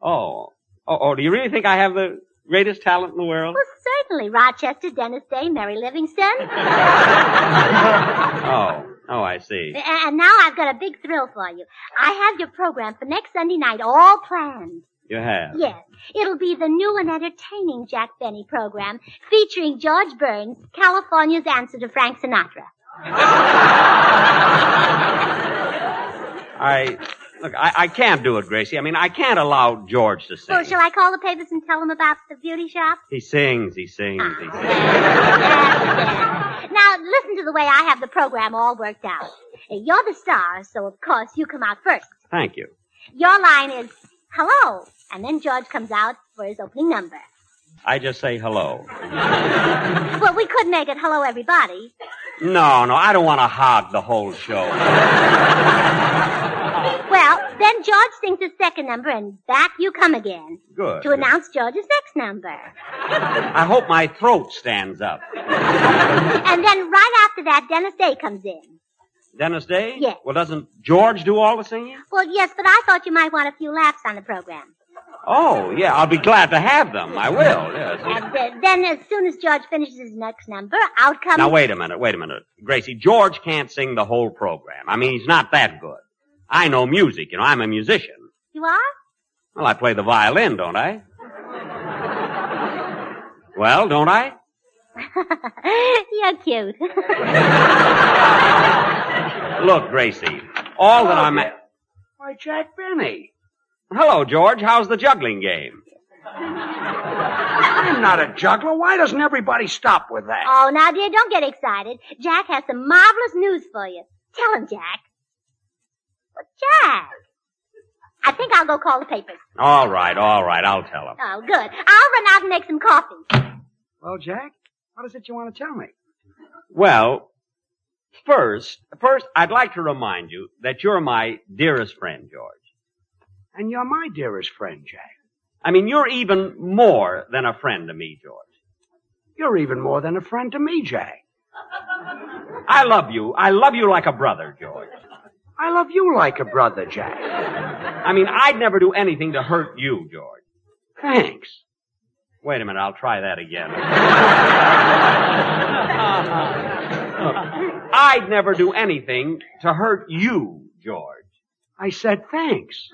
Oh. Oh, oh, do you really think I have the greatest talent in the world? Well, certainly. Rochester, Dennis Day, Mary Livingstone. Oh, oh, I see. And now I've got a big thrill for you. I have your program for next Sunday night all planned. You have. Yes, it'll be the new and entertaining Jack Benny program featuring George Burns, California's answer to Frank Sinatra. I look. I, I can't do it, Gracie. I mean, I can't allow George to sing. Well, shall I call the papers and tell them about the beauty shop? He sings. He sings. He ah. sings. Now, listen to the way I have the program all worked out. You're the star, so of course you come out first. Thank you. Your line is, hello, and then George comes out for his opening number. I just say hello. Well, we could make it hello, everybody. No, no, I don't want to hog the whole show. Well, then George sings his second number, and back you come again Good. to announce George's next number. I hope my throat stands up. And then right after that, Dennis Day comes in. Dennis Day? Yes. Well, doesn't George do all the singing? Well, yes, but I thought you might want a few laughs on the program. Oh, yeah, I'll be glad to have them. I will, yes. And uh, then, as soon as George finishes his next number, out comes. Now, wait a minute, wait a minute. Gracie, George can't sing the whole program. I mean, he's not that good. I know music, you know, I'm a musician. You are? Well, I play the violin, don't I? Well, don't I? You're cute. Look, Gracie, all that I'm. a- Why, Jack Benny. Hello, George. How's the juggling game? I'm not a juggler. Why doesn't everybody stop with that? oh, now, dear, don't get excited. Jack has some marvelous news for you. Tell him, Jack. But, Jack. I think I'll go call the papers. All right, all right. I'll tell him. Oh, good. I'll run out and make some coffee. Well, Jack, what is it you want to tell me? Well, first, first, I'd like to remind you that you're my dearest friend, George. And you're my dearest friend, Jack. I mean, you're even more than a friend to me, George. You're even more than a friend to me, Jack. I love you. I love you like a brother, George. I love you like a brother, Jack. I mean, I'd never do anything to hurt you, George. Thanks. Wait a minute, I'll try that again. I'd never do anything to hurt you, George. I said thanks.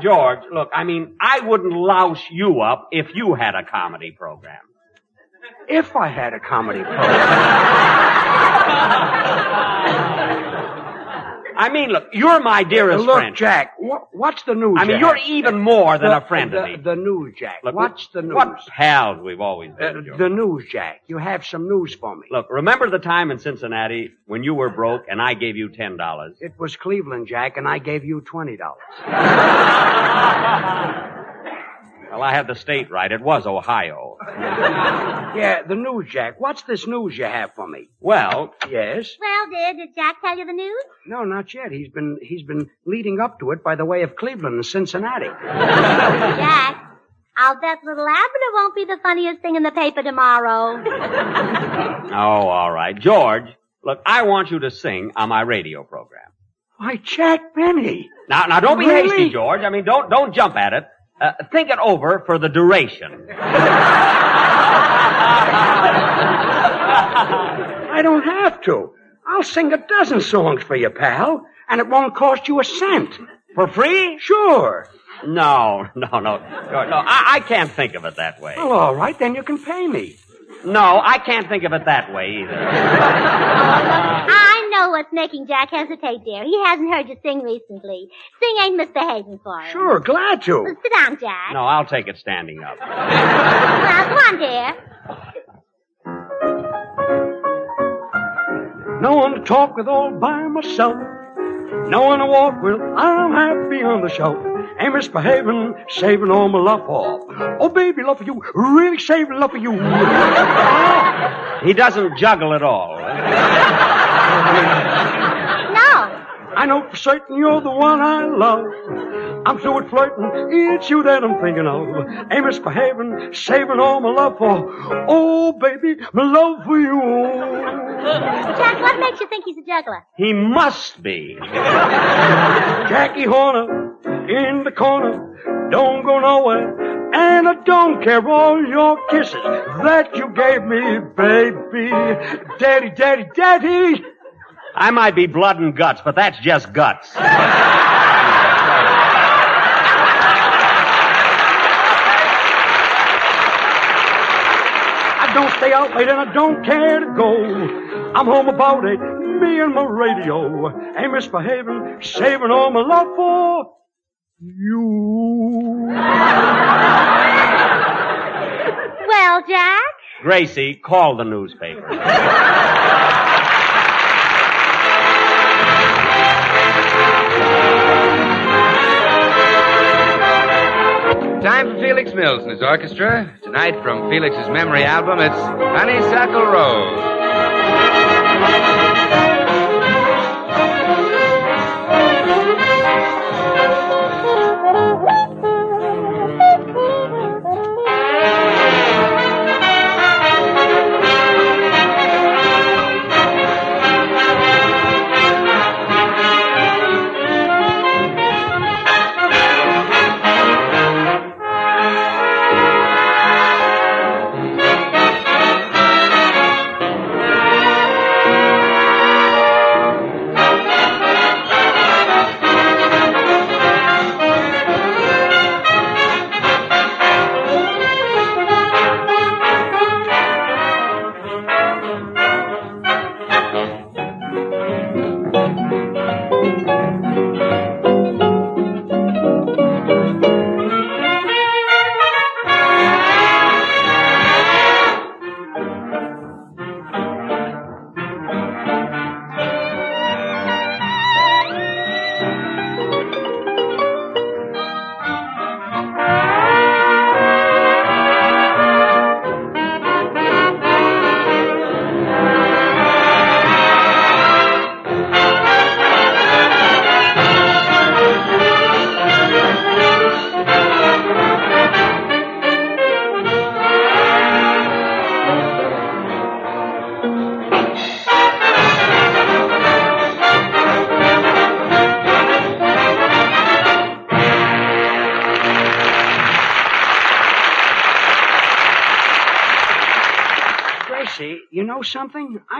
George, look, I mean, I wouldn't louse you up if you had a comedy program. If I had a comedy program. I mean, look, you're my dearest Look, friend. Jack, what, what's the news? I mean, you you're even more than The- a friend the, to me. The news, Jack. Look, what's the news? What pals we've always Uh, been, George. the news, Jack. You have some news for me. Look, remember the time in Cincinnati when you were broke and I gave you ten dollars? It was Cleveland, Jack, and I gave you twenty dollars. Well, I had the state right. It was Ohio. Yeah, the news, Jack. What's this news you have for me? Well, Yes. Well, dear, did Jack tell you the news? No, not yet. He's been he's been leading up to it by the way of Cleveland and Cincinnati. Jack, I'll bet little Abner won't be the funniest thing in the paper tomorrow. oh, all right. George, look, I want you to sing on my radio program. Why, Jack Benny. Now, now don't be Really? hasty, George. I mean, don't, don't jump at it. Uh, think it over for the duration. I don't have to. I'll sing a dozen songs for you, pal, and it won't cost you a cent. For free? Sure. No, no, no. No, I, I can't think of it that way. Well, all right, then you can pay me. No, I can't think of it that way either. I know what's making Jack hesitate, dear. He hasn't heard you sing recently. Sing ain't Mister misbehaving for him. Sure, glad to. Well, sit down, Jack. No, I'll take it standing up. Well, come on, dear. No one to talk with all by myself. No one to walk with. I'm happy on the shelf. Ain't misbehaving, saving all my love for. Oh, baby, love for you. Really saving love for you. He doesn't juggle at all. I know for certain you're the one I love. I'm through with flirting. It's you that I'm thinking of. Ain't misbehaving, saving all my love for. Oh, baby, my love for you. Jack, what makes you think he's a juggler? He must be. Jackie Horner in the corner. Don't go nowhere. And I don't care all your kisses that you gave me, baby. Daddy, daddy, daddy. I might be blood and guts, but that's just guts. I don't stay out late and I don't care to go. I'm home about it, me and my radio. Ain't misbehaving, saving all my love for you. Well, Jack? Gracie, call the newspaper. Time for Felix Mills and his orchestra. Tonight from Felix's memory album, it's Honeysuckle Rose.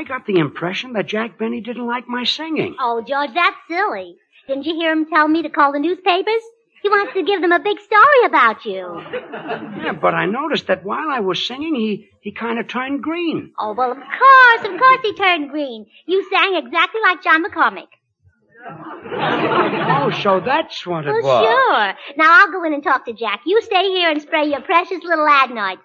I got the impression that Jack Benny didn't like my singing. Oh, George, that's silly. Didn't you hear him tell me to call the newspapers? He wants to give them a big story about you. Yeah, but I noticed that while I was singing, he, he kind of turned green. Oh, well, of course, of course he turned green. You sang exactly like John McCormack. Oh, so that's what it Well, was. sure. Now I'll go in and talk to Jack. You stay here and spray your precious little adenoid.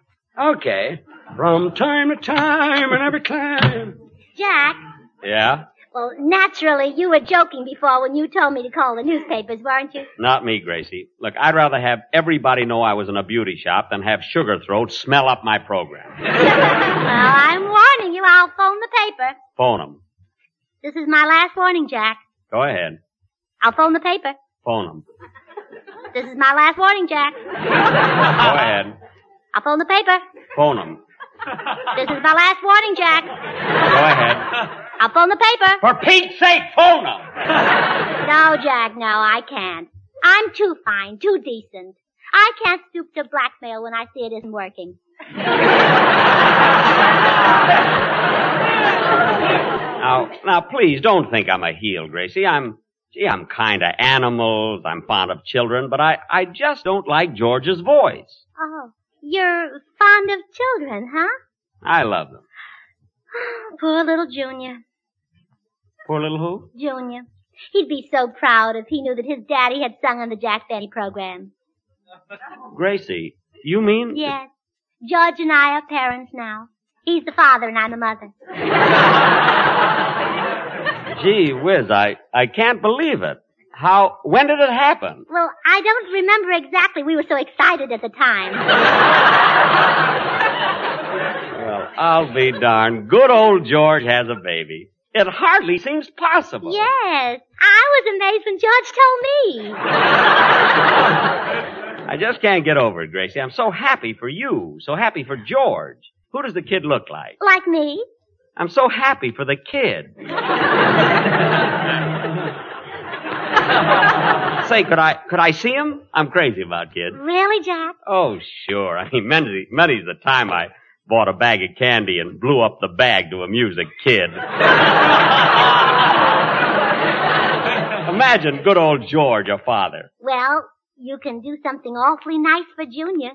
Okay. From time to time and every time. Jack, Yeah? well, naturally, you were joking before when you told me to call the newspapers, weren't you? Not me, Gracie. Look, I'd rather have everybody know I was in a beauty shop than have Sugar Throat smell up my program. well, I'm warning you. I'll phone the paper. Phone 'em. This is my last warning, Jack. Go ahead. I'll phone the paper. Phone 'em. This is my last warning, Jack. Go ahead. I'll phone the paper. Phone 'em. This is my last warning, Jack. Go ahead. I'll phone the paper. For Pete's sake, phone 'em! No, Jack, no, I can't. I'm too fine, too decent. I can't stoop to blackmail when I see it isn't working. Now, now, please don't think I'm a heel, Gracie. I'm, gee, I'm kind of animals. I'm fond of children, but I, I just don't like George's voice. Oh, you're fond of children, huh? I love them. Poor little Junior. Poor little who? Junior. He'd be so proud if he knew that his daddy had sung on the Jack Benny program. Gracie, you mean? Yes. George and I are parents now. He's the father and I'm the mother. Gee whiz, I, I can't believe it. How, when did it happen? Well, I don't remember exactly. We were so excited at the time. Well, I'll be darned. Good old George has a baby. It hardly seems possible. yes. I was amazed when George told me. I just can't get over it, Gracie. I'm so happy for you. So happy for George. Who does the kid look like? Like me? I'm so happy for the kid. Say, could I could I see him? I'm crazy about kids. Really, Jack? Oh, sure. I mean, many, many's the time I bought a bag of candy and blew up the bag to amuse a kid. Imagine good old George, your father. Well, you can do something awfully nice for Junior.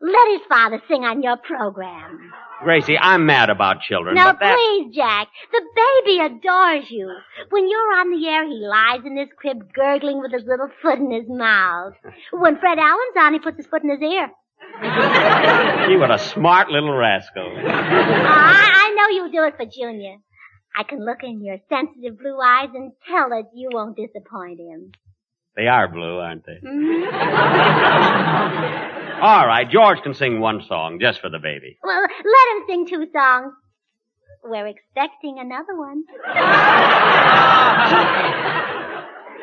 Let his father sing on your program. Gracie, I'm mad about children, now, but that... please, Jack. The baby adores you. When you're on the air, he lies in his crib gurgling with his little foot in his mouth. When Fred Allen's on, he puts his foot in his ear. Gee, what a smart little rascal. I, I know you'll do it for Junior. I can look in your sensitive blue eyes and tell that you won't disappoint him. They are blue, aren't they? Mhm. All right, George can sing one song just for the baby. Well, let him sing two songs. We're expecting another one.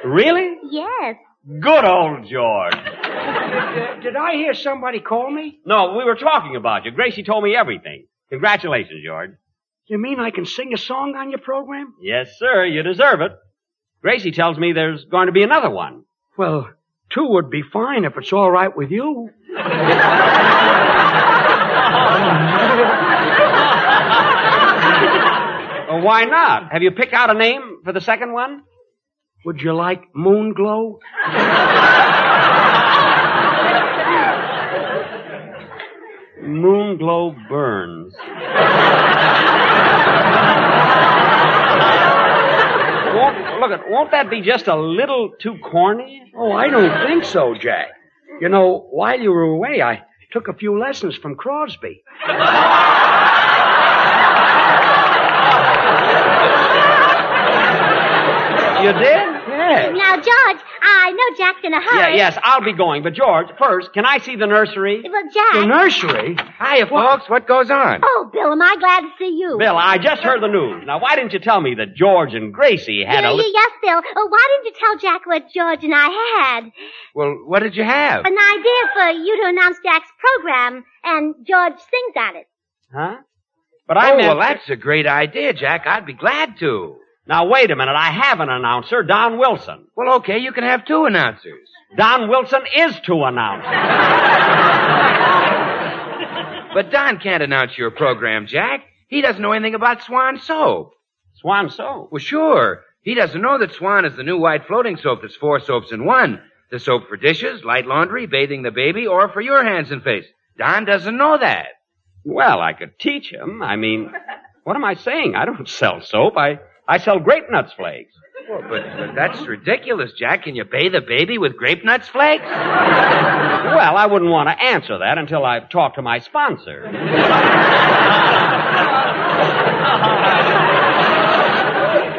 Really? Yes. Good old George. Did, did I hear somebody call me? No, we were talking about you. Gracie told me everything. Congratulations, George. You mean I can sing a song on your program? Yes, sir. You deserve it. Gracie tells me there's going to be another one. Well, two would be fine if it's all right with you. Well, why not? Have you picked out a name for the second one? Would you like Moon Glow? Moonglow Burns. won't, look, won't that be just a little too corny? Oh, I don't think so, Jack. You know, while you were away, I took a few lessons from Crosby. You did? Yes. Now, George, I know Jack's in a hurry. Yeah, yes, I'll be going. But George, first, can I see the nursery? Well, Jack. The nursery? Hiya, folks. What goes on? Oh, Bill, am I glad to see you? Bill, I just heard the news. Now, why didn't you tell me that George and Gracie had Yeah, a... li- yes, Bill. Oh, why didn't you tell Jack what George and I had? Well, what did you have? An idea for you to announce Jack's program, and George sings on it. Huh? But I oh, meant... well, that's a great idea, Jack. I'd be glad to. Now, wait a minute. I have an announcer, Don Wilson. Well, okay, you can have two announcers. Don Wilson is two announcers. But Don can't announce your program, Jack. He doesn't know anything about Swan soap. Swan soap? Well, sure. He doesn't know that Swan is the new white floating soap that's four soaps in one. The soap for dishes, light laundry, bathing the baby, or for your hands and face. Don doesn't know that. Well, I could teach him. I mean, what am I saying? I don't sell soap. I, I sell grape nuts flakes. Well, but, but that's ridiculous, Jack. Can you bathe a baby with grape nuts flakes? Well, I wouldn't want to answer that until I've talked to my sponsor.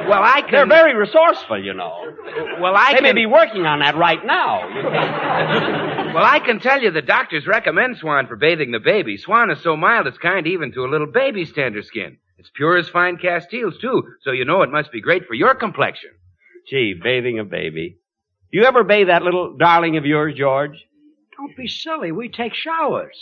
Well, I can. They're very resourceful, you know. Well, I They may be working on that right now. Well, I can tell you the doctors recommend Swan for bathing the baby. Swan is so mild it's kind even to a little baby's tender skin. It's pure as fine Castiles, too, so you know it must be great for your complexion. Gee, bathing a baby. You ever bathe that little darling of yours, George? Don't be silly. We take showers.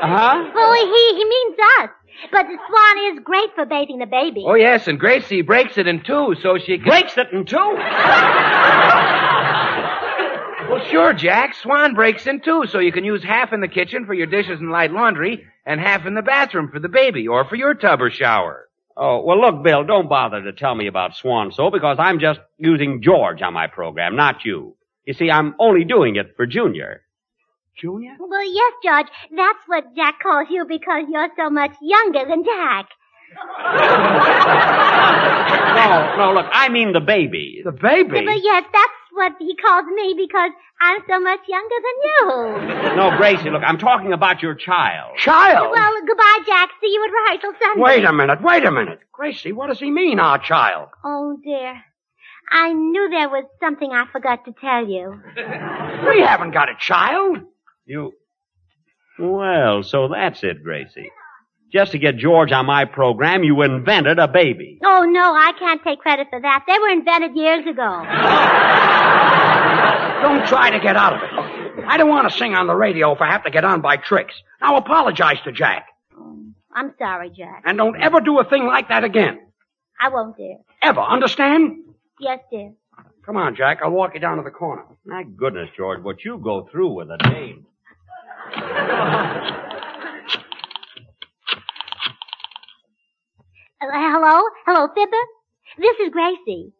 Uh-huh. Well, he, he means us. But the swan is great for bathing the baby. Oh, yes, and Gracie breaks it in two so she can... Breaks it in two? Well, sure, Jack. Swan breaks in two so you can use half in the kitchen for your dishes and light laundry and half in the bathroom for the baby or for your tub or shower. Oh, well, look, Bill, don't bother to tell me about Swan so because I'm just using George on my program, not you. You see, I'm only doing it for Junior. Junior? Well, yes, George. That's what Jack calls you because you're so much younger than Jack. No, no, look, I mean the baby. The baby? But yes, that's what he calls me because I'm so much younger than you. No, Gracie, look, I'm talking about your child. Child? Well, goodbye, Jack. See you at rehearsal Sunday. Wait a minute, wait a minute. Gracie, what does he mean, our child? Oh, dear. I knew there was something I forgot to tell you. We haven't got a child. You. Well, so that's it, Gracie. Just to get George on my program, you invented a baby. Oh, no, I can't take credit for that. They were invented years ago. Don't try to get out of it. I don't want to sing on the radio if I have to get on by tricks. Now apologize to Jack. Oh, I'm sorry, Jack. And don't ever do a thing like that again. I won't, dear. Ever, understand? Yes, dear. Come on, Jack. I'll walk you down to the corner. My goodness, George, what you go through with a dame. Uh, hello? Hello, Fibber? This is Gracie.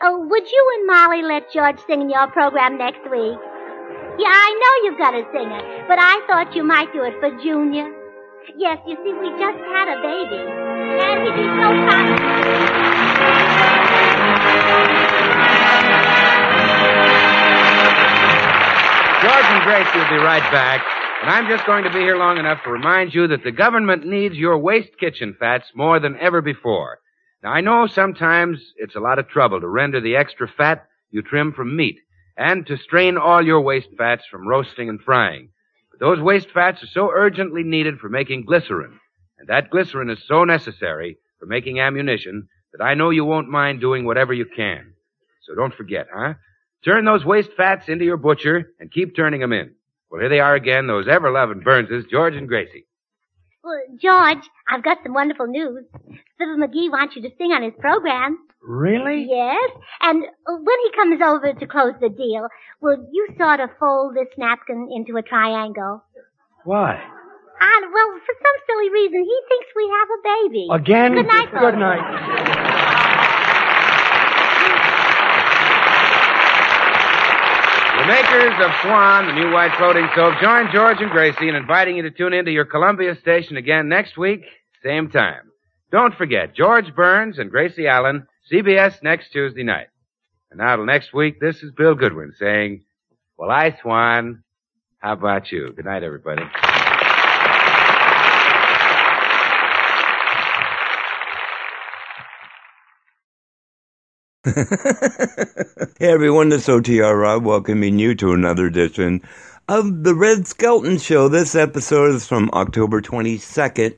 Uh, would you and Molly let George sing in your program next week? Yeah, I know you've got a singer, but I thought you might do it for Junior. Yes, you see, we just had a baby. And he'd be so proud. George and Gracie will be right back. And I'm just going to be here long enough to remind you that the government needs your waste kitchen fats more than ever before. Now, I know sometimes it's a lot of trouble to render the extra fat you trim from meat and to strain all your waste fats from roasting and frying. But those waste fats are so urgently needed for making glycerin, and that glycerin is so necessary for making ammunition that I know you won't mind doing whatever you can. So don't forget, huh? Turn those waste fats into your butcher and keep turning them in. Well, here they are again, those ever-loving Burnses, George and Gracie. Well, George, I've got some wonderful news. Fibber McGee wants you to sing on his program. Really? Yes. And uh, when he comes over to close the deal, will you sort of fold this napkin into a triangle? Why? And, well, for some silly reason, he thinks we have a baby. Again? Good night, Good night. The makers of Swan, the new white floating soap, join George and Gracie in inviting you to tune in to your Columbia station again next week, same time. Don't forget, George Burns and Gracie Allen, CBS next Tuesday night. And now till next week, this is Bill Goodwin saying, well, I, Swan, how about you? Good night, everybody. Hey everyone, this is OTR Rob welcoming you to another edition of the Red Skelton Show. This episode is from October 22nd,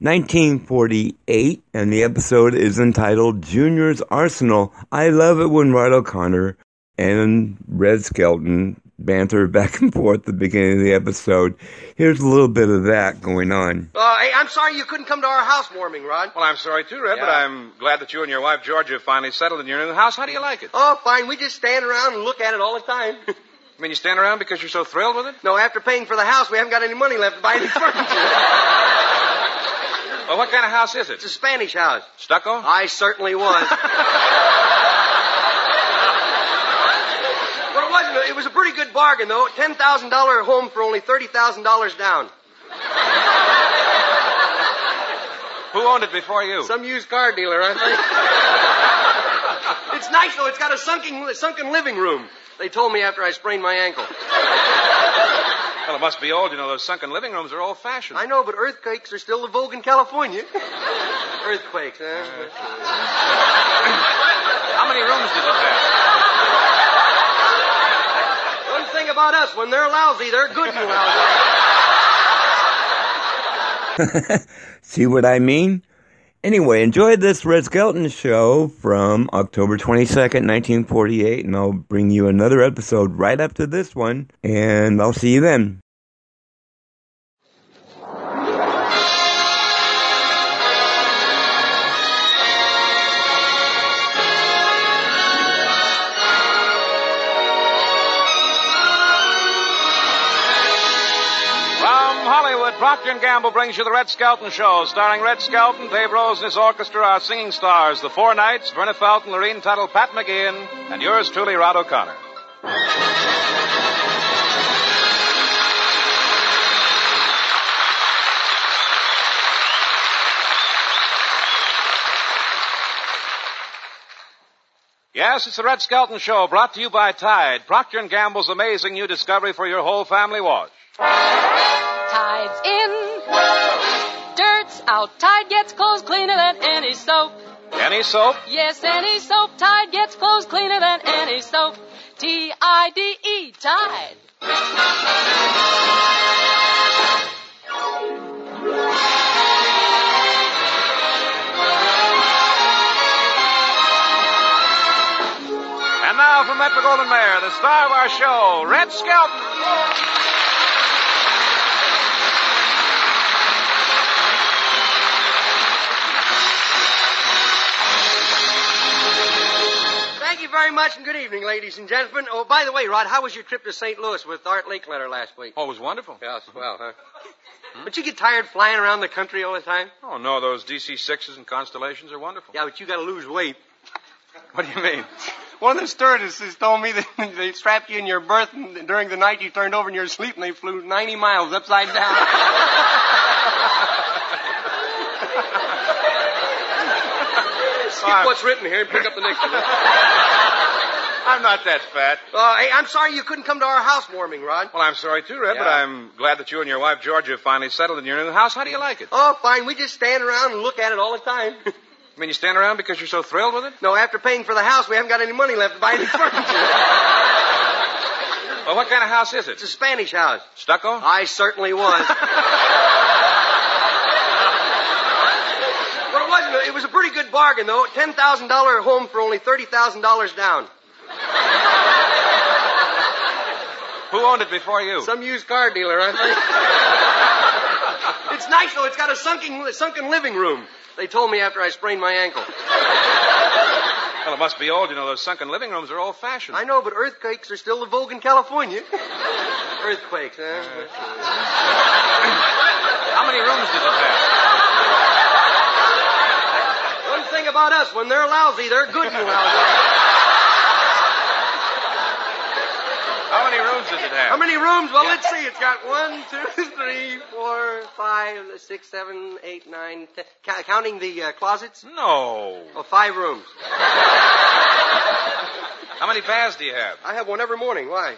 1948, and the episode is entitled Junior's Arsenal. I love it when Rod O'Connor and Red Skelton banter back and forth at the beginning of the episode. Here's a little bit of that going on. Uh, hey, I'm sorry you couldn't come to our housewarming, Rod. Well, I'm sorry too, Red, but I'm glad that you and your wife Georgia have finally settled in your new house. How do you like it? Oh, fine. We just stand around and look at it all the time. I mean, you stand around because you're so thrilled with it? no, after paying for the house, we haven't got any money left to buy any furniture. Well, what kind of house is it? it's a Spanish house. Stucco? I certainly was. But it wasn't. It was a pretty good bargain, though. Ten thousand dollar home for only thirty thousand dollars down. Who owned it before you? Some used car dealer, I think. it's nice though. It's got a sunken sunken living room. They told me after I sprained my ankle. Well, it must be old. You know, those sunken living rooms are old-fashioned. I know, but earthquakes are still the vogue in California. Earthquakes, huh? How many rooms does it have? One thing about us, when they're lousy, they're good and lousy. See what I mean? Anyway, enjoy this Red Skelton show from October 22nd, 1948, and I'll bring you another episode right after this one, and I'll see you then. Procter & Gamble brings you the Red Skelton Show, starring Red Skelton, Dave Rose and his orchestra, our singing stars, the Four Knights, Verna Felton, Lorene Tuttle, Pat McGeehan, and yours truly, Rod O'Connor. Yes, it's the Red Skelton Show, brought to you by Tide, Procter & Gamble's amazing new discovery for your whole family wash. Tide's in. Dirt's out. Tide gets clothes cleaner than any soap. Any soap? Yes, any soap. Tide gets clothes cleaner than any soap. T-I-D-E. Tide. And now from Metro-Goldwyn-Mayer, the star of our show, Red Skelton. Thank you very much and good evening, ladies and gentlemen. Oh, by the way, Rod, how was your trip to St. Louis with Art Linkletter last week? Oh, it was wonderful. Yeah, mm-hmm. well, huh? Hmm? But you get tired flying around the country all the time? Oh, no, those DC sixes and constellations are wonderful. Yeah, but you gotta lose weight. What do you mean? One of the stewardesses told me that they strapped you in your berth and during the night you turned over in your sleep and they flew 90 miles upside down. Skip what's written here and pick up the next one. I'm not that fat. Uh, hey, I'm sorry you couldn't come to our housewarming, Rod. Well, I'm sorry too, Red, but I'm glad that you and your wife Georgia have finally settled in your new house. How do you like it? Oh, fine. We just stand around and look at it all the time. You mean you stand around because you're so thrilled with it? No, after paying for the house, we haven't got any money left to buy any furniture. Well, what kind of house is it? It's a Spanish house. Stucco? I certainly was. well, it wasn't. It was a pretty good bargain, though. Ten thousand dollar home for only thirty thousand dollars down. Who owned it before you? Some used car dealer, I think. it's nice, though. It's got a sunken, sunken living room. They told me after I sprained my ankle. Well, it must be old. You know, those sunken living rooms are old fashioned. I know, but earthquakes are still the vogue in California. Earthquakes, huh? How many rooms does it have? One thing about us, when they're lousy, they're good and lousy. How many rooms does it have? How many rooms? Well, let's see. It's got one, two, three, four, five, six, seven, eight, nine, ten. Ca- counting the uh, closets? No. Oh, five rooms. How many baths do you have? I have one every morning. Why?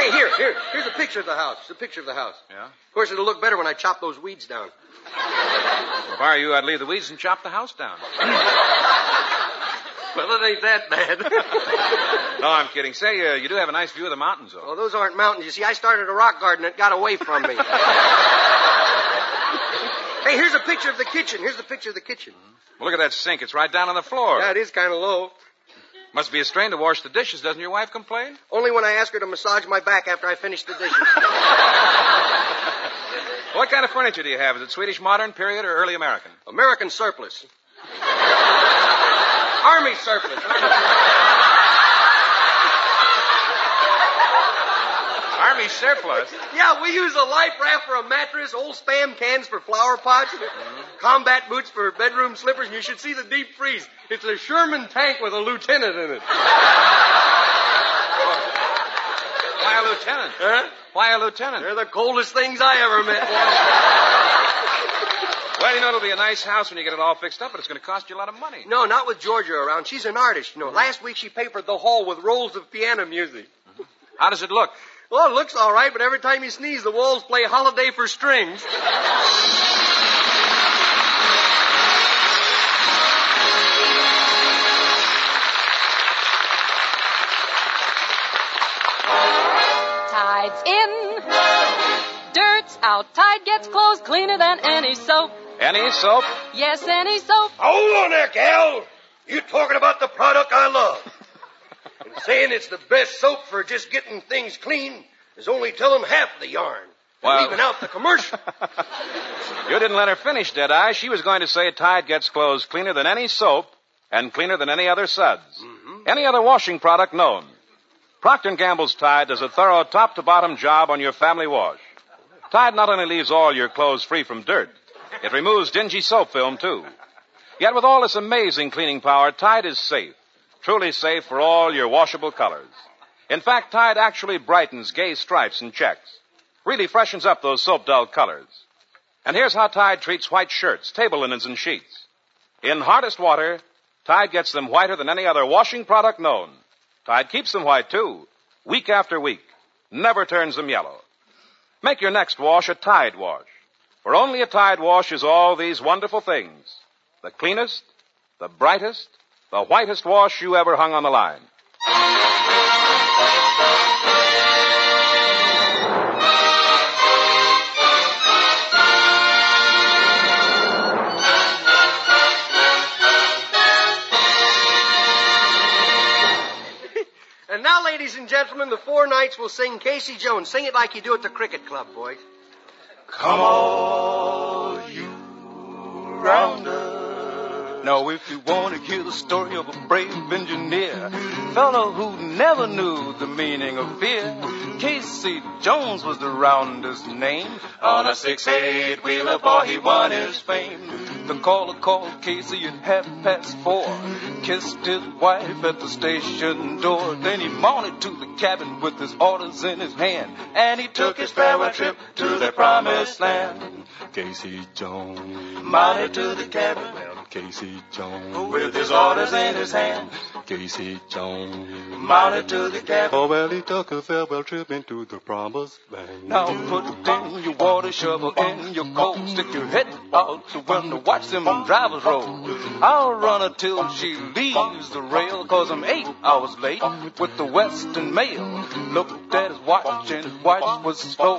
hey, here, here. Here's a picture of the house. It's a picture of the house. Yeah? Of course, it'll look better when I chop those weeds down. Well, if I were you, I'd leave the weeds and chop the house down. Well, it ain't that bad. no, I'm kidding. Say, uh, you do have a nice view of the mountains, though. Oh, those aren't mountains. You see, I started a rock garden that got away from me. hey, here's a picture of the kitchen. Here's the picture of the kitchen. Well, look at that sink. It's right down on the floor. Yeah, it is kind of low. Must be a strain to wash the dishes. Doesn't your wife complain? Only when I ask her to massage my back after I finish the dishes. What kind of furniture do you have? Is it Swedish modern, period, or early American? American surplus. Army surplus. Army surplus? Yeah, we use a life raft for a mattress, old spam cans for flower pots, mm-hmm. combat boots for bedroom slippers, and you should see the deep freeze. It's a Sherman tank with a lieutenant in it. Why a lieutenant? Huh? Why a lieutenant? They're the coldest things I ever met. Well, you know, it'll be a nice house when you get it all fixed up, but it's going to cost you a lot of money. No, not with Georgia around. She's an artist, you know. Mm-hmm. Last week she papered the hall with rolls of piano music. Mm-hmm. How does it look? Well, it looks all right, but every time you sneeze, the walls play Holiday for Strings. out. Tide gets clothes cleaner than any soap. Any soap? Yes, any soap. Hold on there, gal. You talking about the product I love. and saying it's the best soap for just getting things clean is only telling half the yarn. Well- Leaving out the commercial. You didn't let her finish, did I? She was going to say Tide gets clothes cleaner than any soap and cleaner than any other suds. Mm-hmm. Any other washing product known. Procter & Gamble's Tide does a thorough top to bottom job on your family wash. Tide not only leaves all your clothes free from dirt, it removes dingy soap film too. Yet with all this amazing cleaning power, Tide is safe. Truly safe for all your washable colors. In fact, Tide actually brightens gay stripes and checks. Really freshens up those soap dull colors. And here's how Tide treats white shirts, table linens, and sheets. In hardest water, Tide gets them whiter than any other washing product known. Tide keeps them white too, week after week. Never turns them yellow. Make your next wash a Tide wash. For only a Tide wash is all these wonderful things. The cleanest, the brightest, the whitest wash you ever hung on the line. Ladies and gentlemen, the four knights will sing Casey Jones. Sing it like you do at the cricket club, boys. Come all you rounders. Now, if you want to hear the story of a brave engineer, fellow who never knew the meaning of fear, Casey Jones was the rounder's name. On a six-eight wheeler, boy, he won his fame. The caller called Casey at half past four, kissed his wife at the station door. Then he mounted to the cabin with his orders in his hand, and he took his farewell trip to the promised land. Casey Jones mounted to the cabin. Casey Jones with his orders in his hand. Casey Jones. Mounted to the cabin. Oh, well, he took a farewell trip into the promised land. Now put in your water shovel in your coat. Stick your head out the window. Watch them on drivers roll. I'll run her till she leaves the rail. Cause I'm eight hours late with the Western Mail. Looked at his watch and his watch was slow.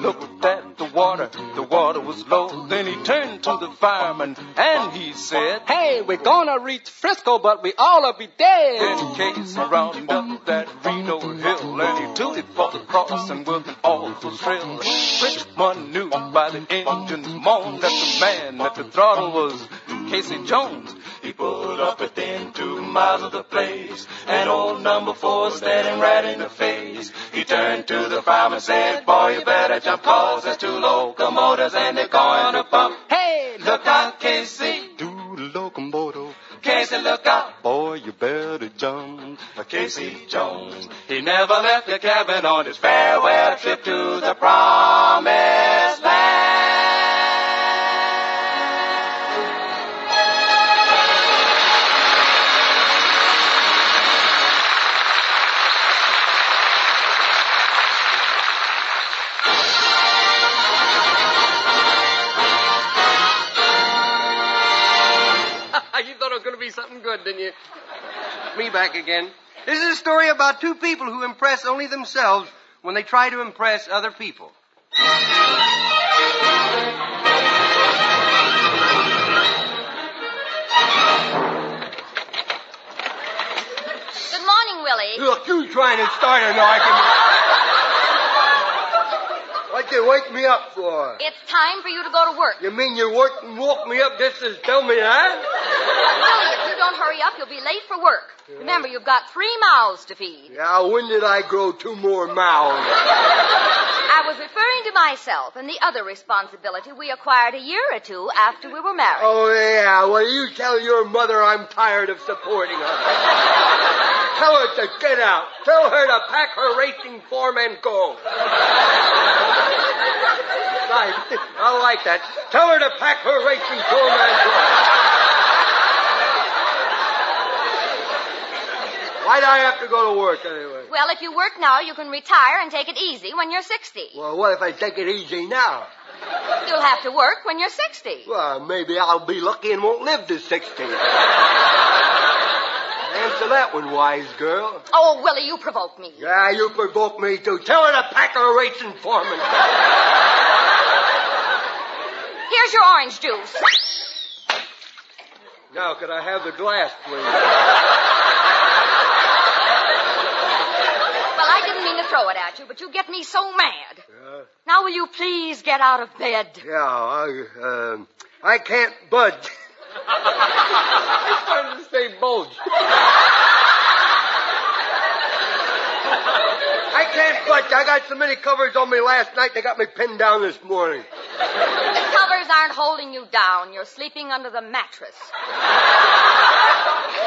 Looked at the water, the water was low. Then he turned to the fireman and he said, Hey, we're gonna reach Frisco, but we all'll be dead. Then Case rounded up that Reno hill and he tooted for the cross and with an awful thrill. Richmond knew by the engine's moan that the man at the throttle was Casey Jones. He pulled up within two miles of the place, and old number four standing right in the face. He turned to the fireman and said, Boy, you better jump, cause there's two locomotives and they're going to bump. Hey, look out, Casey. Do the locomotive. Casey, look out. Boy, you better jump. Casey Jones. He never left the cabin on his farewell trip to the promised land. Thought it was going to be something good, didn't you? Me back again. This is a story about two people who impress only themselves when they try to impress other people. Good morning, Willie. Look, you trying to start an argument. What you wake me up for? It's time for you to go to work. You mean you and woke me up just to tell me that? Willie, if you don't hurry up, you'll be late for work. Remember, you've got three mouths to feed. Now, when did I grow two more mouths? I was referring to myself and the other responsibility we acquired a year or two after we were married. Oh, yeah. Well, you tell your mother I'm tired of supporting her. tell her to get out. Tell her to pack her racing form and go. Right. I like that. Tell her to pack her racing form and go. Why'd I have to go to work anyway? Well, if you work now, you can retire and take it easy when you're 60. Well, what if I take it easy now? You'll have to work when you're 60. Well, maybe I'll be lucky and won't live to 60. Answer that one, wise girl. Oh, Willie, you provoke me. Yeah, you provoke me too. Tell her to pack her racing foreman. Here's your orange juice. Now, could I have the glass, please? Well, I didn't mean to throw it at you, but you get me so mad. Yeah. Now, will you please get out of bed? Yeah, I, um, I can't budge. I started to say bulge. I can't budge. I got so many covers on me last night, they got me pinned down this morning. The covers aren't holding you down. You're sleeping under the mattress.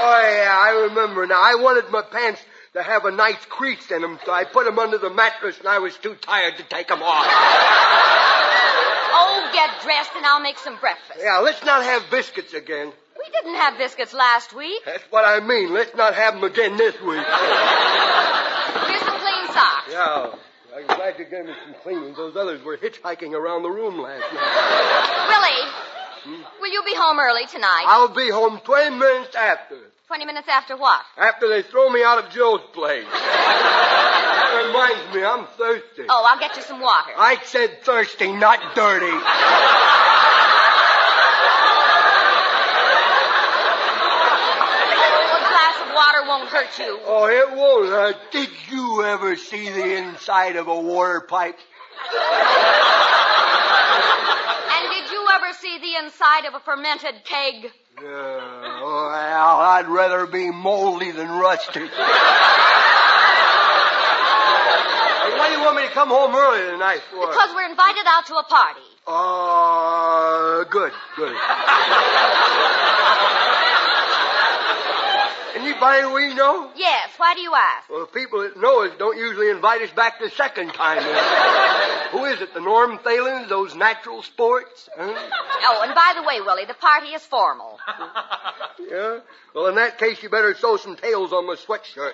Oh, yeah, I remember now. I wanted my pants to have a nice crease in them, so I put them under the mattress and I was too tired to take them off. Oh, get dressed and I'll make some breakfast. Yeah, let's not have biscuits again. We didn't have biscuits last week. That's what I mean. Let's not have them again this week. Here's some clean socks. Yeah, I'm glad you gave me some cleaning. Those others were hitchhiking around the room last night. Willie, hmm? will you be home early tonight? I'll be home 20 minutes after. Twenty minutes after what? After they throw me out of Joe's place. that reminds me, I'm thirsty. Oh, I'll get you some water. I said thirsty, not dirty. A glass of water won't hurt you. Oh, it won't. Uh, did you ever see the inside of a water pipe? And did you ever see the inside of a fermented keg? Yeah, well, I'd rather be moldy than rusty. Hey, why do you want me to come home early tonight for? Because we're invited out to a party. Uh, good, good. Anybody we know? Yes, why do you ask? Well, the people that know us don't usually invite us back the second time. Who is it? The Norm Thalens? Those natural sports? Huh? Oh, and by the way, Willie, the party is formal. Yeah? Well, in that case, you better sew some tails on my sweatshirt.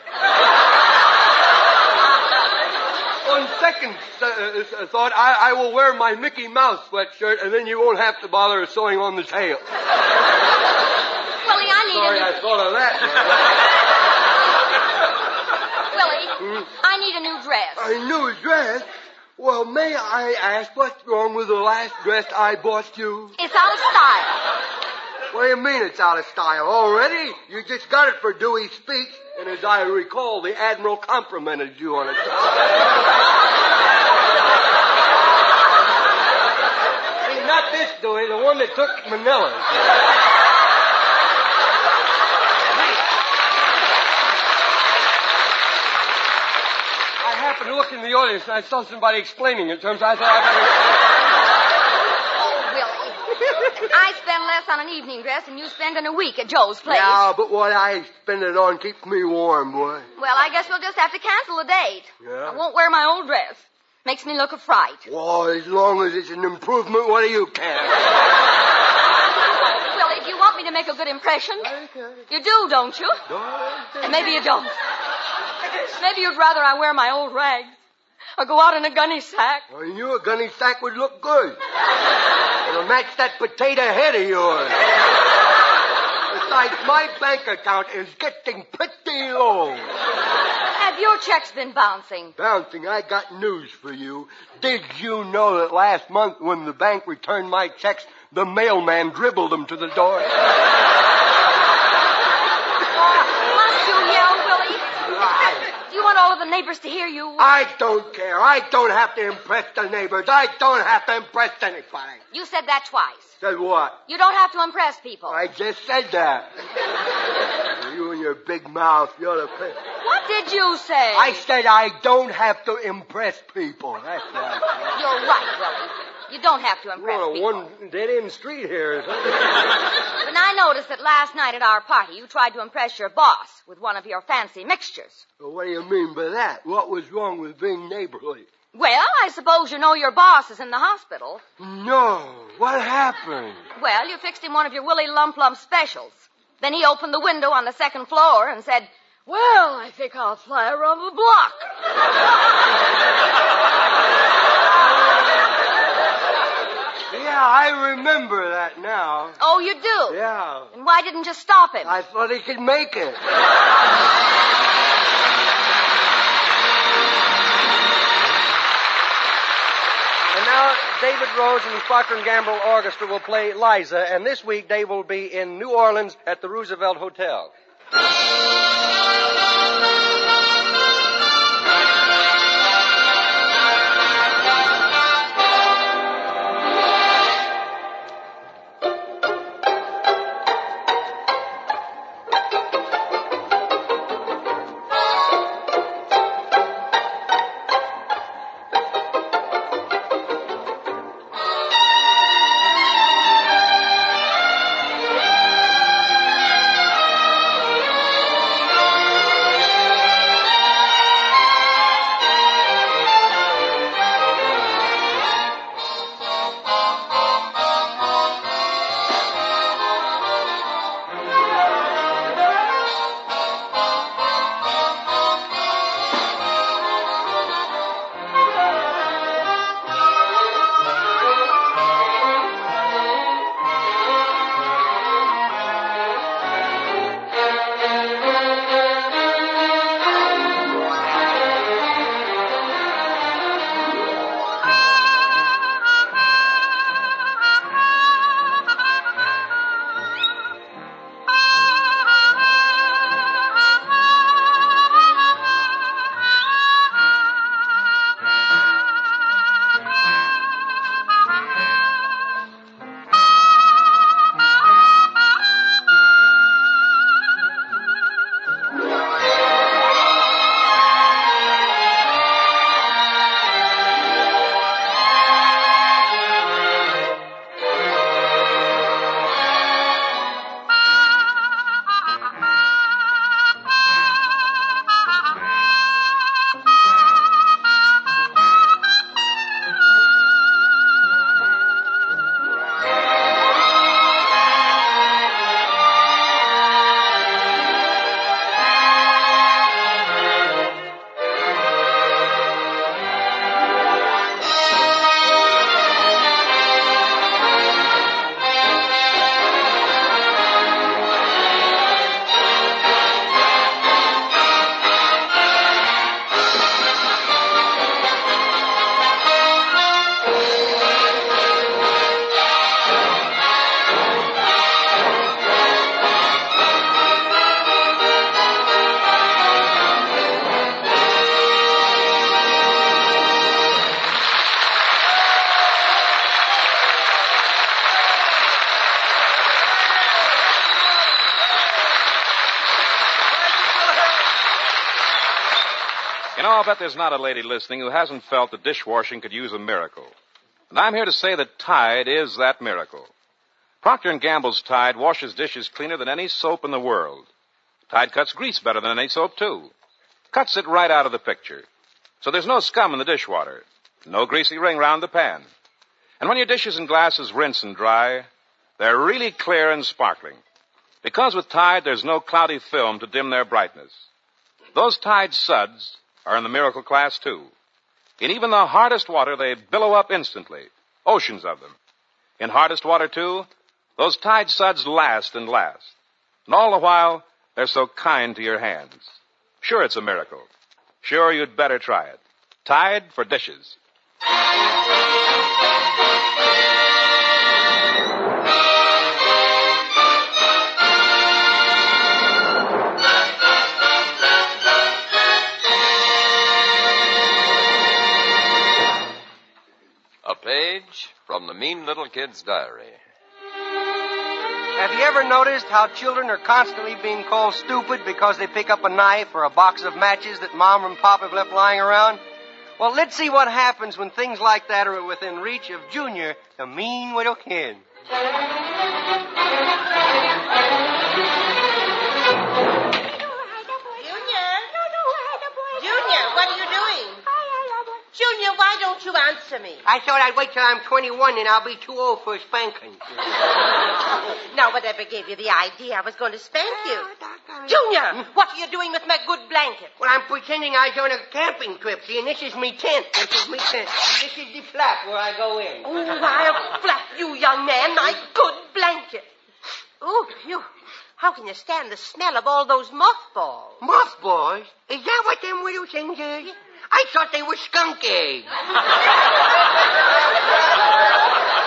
on second uh, uh, thought, I, I will wear my Mickey Mouse sweatshirt, and then you won't have to bother sewing on the tail. Willie, I need Sorry, a I new... thought of that. Willie, I need a new dress. A new dress? Well, may I ask what's wrong with the last dress I bought you? It's out of style. What do you mean it's out of style already? You just got it for Dewey's speech, and as I recall, the Admiral complimented you on it. See, not this Dewey, the one that took Manila. Happened to look in the audience and I saw somebody explaining it to him, so I thought I better. Oh, Willie. I spend less on an evening dress than you spend in a week at Joe's place. Yeah, but what I spend it on keeps me warm, boy. Well, I guess we'll just have to cancel the date. Yeah? I won't wear my old dress. Makes me look a fright. Well, as long as it's an improvement, what do you care? Willie, do you want me to make a good impression? You do, don't you? And maybe you don't. Maybe you'd rather I wear my old rags. Or go out in a gunny sack. I knew a gunny sack would look good. It'll match that potato head of yours. Besides, my bank account is getting pretty low. Have your checks been bouncing? Bouncing, I got news for you. Did you know that last month when the bank returned my checks, the mailman dribbled them to the door? Must you yell, Willie? Do you want all of the neighbors to hear you? I don't care. I don't have to impress the neighbors. I don't have to impress anybody. You said that twice. Said what? You don't have to impress people. I just said that. you and your big mouth, you're the pay. What did you say? I said I don't have to impress people. That's right. You're right, Willie. You don't have to impress We're on a people. one dead end street here. But I noticed that last night at our party you tried to impress your boss with one of your fancy mixtures. Well, what do you mean by that? What was wrong with being neighborly? Well, I suppose you know your boss is in the hospital. No. What happened? Well, you fixed him one of your Willie Lump Lump specials. Then he opened the window on the second floor and said, Well, I think I'll fly around the block. Yeah, I remember that now. Oh, you do? Yeah. And why didn't you stop him? I thought he could make it. And now David Rose and the Procter and Gamble Orchestra will play Liza, and this week Dave will be in New Orleans at the Roosevelt Hotel. Bet there's not a lady listening who hasn't felt that dishwashing could use a miracle. And I'm here to say that Tide is that miracle. Procter & Gamble's Tide washes dishes cleaner than any soap in the world. Tide cuts grease better than any soap, too. Cuts it right out of the picture. So there's no scum in the dishwater. No greasy ring round the pan. And when your dishes and glasses rinse and dry, they're really clear and sparkling. Because with Tide, there's no cloudy film to dim their brightness. Those Tide suds are in the miracle class, too. In even the hardest water, they billow up instantly. Oceans of them. In hardest water, too, those Tide suds last and last. And all the while, they're so kind to your hands. Sure, it's a miracle. Sure, you'd better try it. Tide for dishes. From the Mean Little Kid's Diary. Have you ever noticed how children are constantly being called stupid because they pick up a knife or a box of matches that mom and pop have left lying around? Well, let's see what happens when things like that are within reach of Junior, the mean little kid. Junior, why don't you answer me? I thought I'd wait till I'm 21 and I'll be too old for a spanking. Now, whatever gave you the idea I was going to spank you? Ah, Junior, what are you doing with my good blanket? Well, I'm pretending I was on a camping trip. See, and this is me tent. This is me tent. And this is the flap where I go in. Oh, I'll flap you, young man, my good blanket. Oh, phew. How can you stand the smell of all those mothballs? Mothballs? Is that what them little things is? I thought they were skunk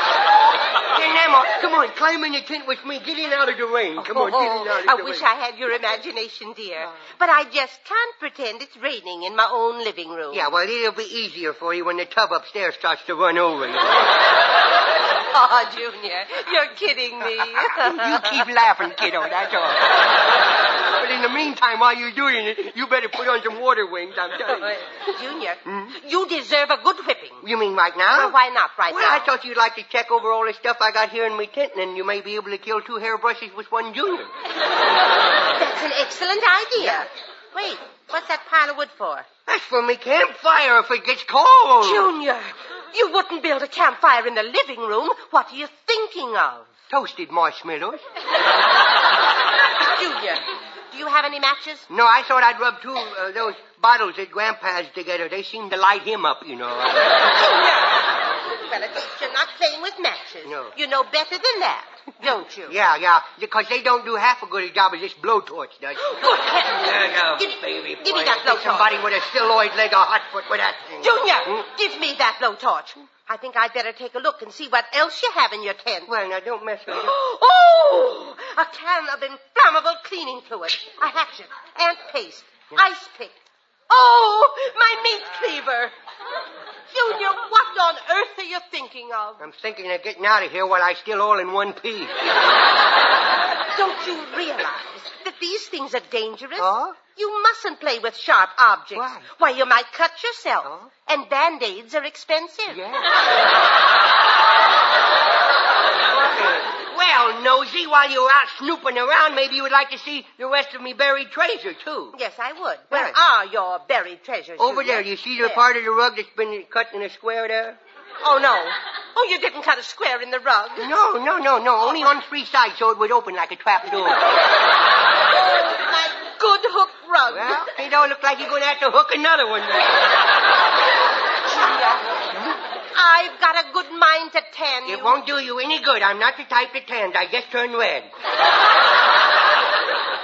eggs. Here, Nemo, come on, climb in the tent with me. Get in out of the rain. Oh, come on, get in out of oh, oh. the rain. I wish I had your imagination, dear. But I just can't pretend it's raining in my own living room. Yeah, well, it'll be easier for you when the tub upstairs starts to run over you. Oh, Junior, you're kidding me. you keep laughing, kiddo, that's all. But in the meantime, while you're doing it, you better put on some water wings, I'm telling you. Uh, Junior, hmm? you deserve a good whipping. You mean right now? Well, why not right well, now? I thought you'd like to check over all the stuff I got here in my tent, and you may be able to kill two hairbrushes with one junior. That's an excellent idea. Wait, what's that pile of wood for? That's for me campfire if it gets cold. Junior, you wouldn't build a campfire in the living room. What are you thinking of? Toasted marshmallows. Junior, do you have any matches? No, I thought I'd rub two uh, those bottles that Grandpa has together. They seem to light him up, you know. Well, at least you're not playing with matches. No. You know better than that, don't you? Yeah, yeah, because they don't do half a good a job as this blowtorch does. Good heavens. Yeah, yeah, Give- baby give me that blowtorch. Somebody with a styloid leg or hot foot with that thing. Junior, Hmm? give me that blowtorch. I think I'd better take a look and see what else you have in your tent. Well, now don't mess with it. Oh, a can of inflammable cleaning fluid, a hatchet, ant paste, ice pick. Oh, my meat cleaver. Junior, what on earth are you thinking of? I'm thinking of getting out of here while I still all in one piece. Don't you realize that these things are dangerous? Oh? You mustn't play with sharp objects. Why? Why, you might cut yourself. And band-aids are expensive. Well, Nosy, while you're out snooping around, maybe you would like to see the rest of me buried treasure, too. Yes, I would. Where are your buried treasures? Over there, you see the Where? part of the rug that's been cut in a square there? Oh, no. Oh, you didn't cut a square in the rug. No, no, no, no. Only on three sides so it would open like a trap door. oh, My good hook rug. Well, it don't look like you're going to have to hook another one. I've got a good mind to tan you. It won't do you any good. I'm not the type to tans. I just turn red.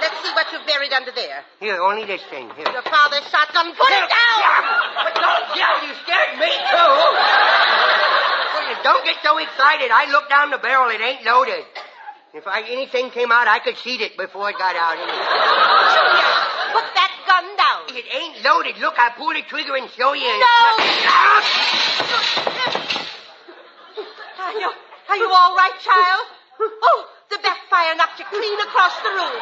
Let's see what you've buried under there. Here, only this thing. Here. Your father's shotgun. Put it down! But don't yell. You scared me, too. Well, you don't get so excited. I looked down the barrel. It ain't loaded. If I, anything came out, I could see it before it got out. Junior, put that gun down. It ain't loaded. Look, I pulled the trigger and show you. No! Are you, are you all right, child? Oh, the backfire knocked you clean across the room.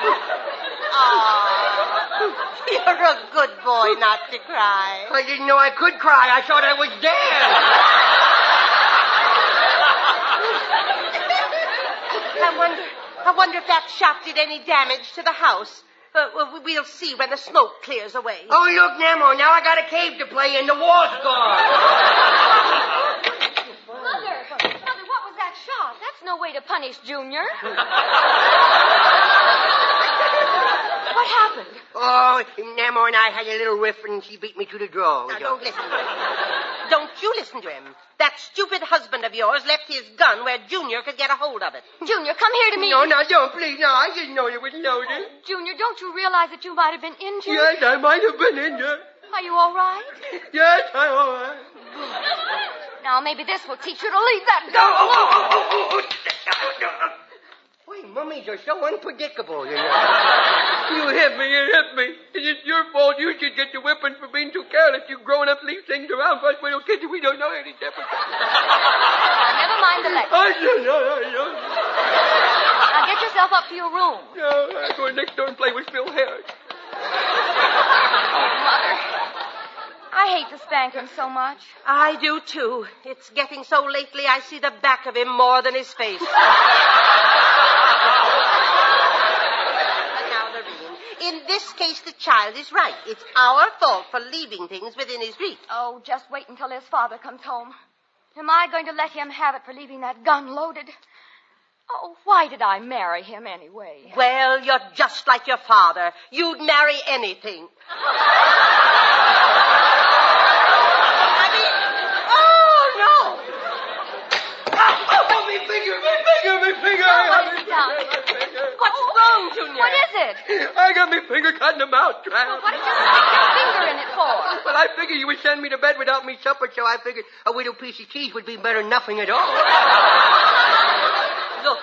Oh, you're a good boy not to cry. I didn't know I could cry. I thought I was dead. I wonder, I wonder if that shot did any damage to the house. Uh, well, we'll see when the smoke clears away. Oh, look, Nemo, now I got a cave to play in. The wall's gone. Mother, Mother, what was that shot? That's no way to punish Junior. what happened? Oh, Nemo and I had a little riff, and she beat me to the draw. Now, don't listen to him. You listen to him. That stupid husband of yours left his gun where Junior could get a hold of it. Junior, come here to me. No, no, don't, please. No, I didn't know it was loaded. Junior, don't you realize that you might have been injured? Yes, I might have been injured. Are you all right? Yes, I'm all right. Now, maybe this will teach you to leave that gun oh, alone. oh, oh, oh, oh, oh. Why, mummies are so unpredictable, you know. you hit me, you hit me. It's your fault. You should get the whipping for being too careless. You grown up leave things around for us little kids and we don't know any difference. Never mind the lecture. I don't know, I don't Now get yourself up to your room. No, I'm going next door and play with Phil Harris. I hate to spank him so much. I do too. It's getting so lately I see the back of him more than his face. But now, Lorene, in this case the child is right. It's our fault for leaving things within his reach. Oh, just wait until his father comes home. Am I going to let him have it for leaving that gun loaded? Oh, why did I marry him anyway? Well, you're just like your father. You'd marry anything. I mean, oh no! Oh, me finger, me finger, me finger. what's? What's wrong, Junior? What is it? I got me finger caught in a mousetrap. Well, what did you stick your finger in it for? Well, I figured you would send me to bed without me supper, so I figured a little piece of cheese would be better than nothing at all. Look,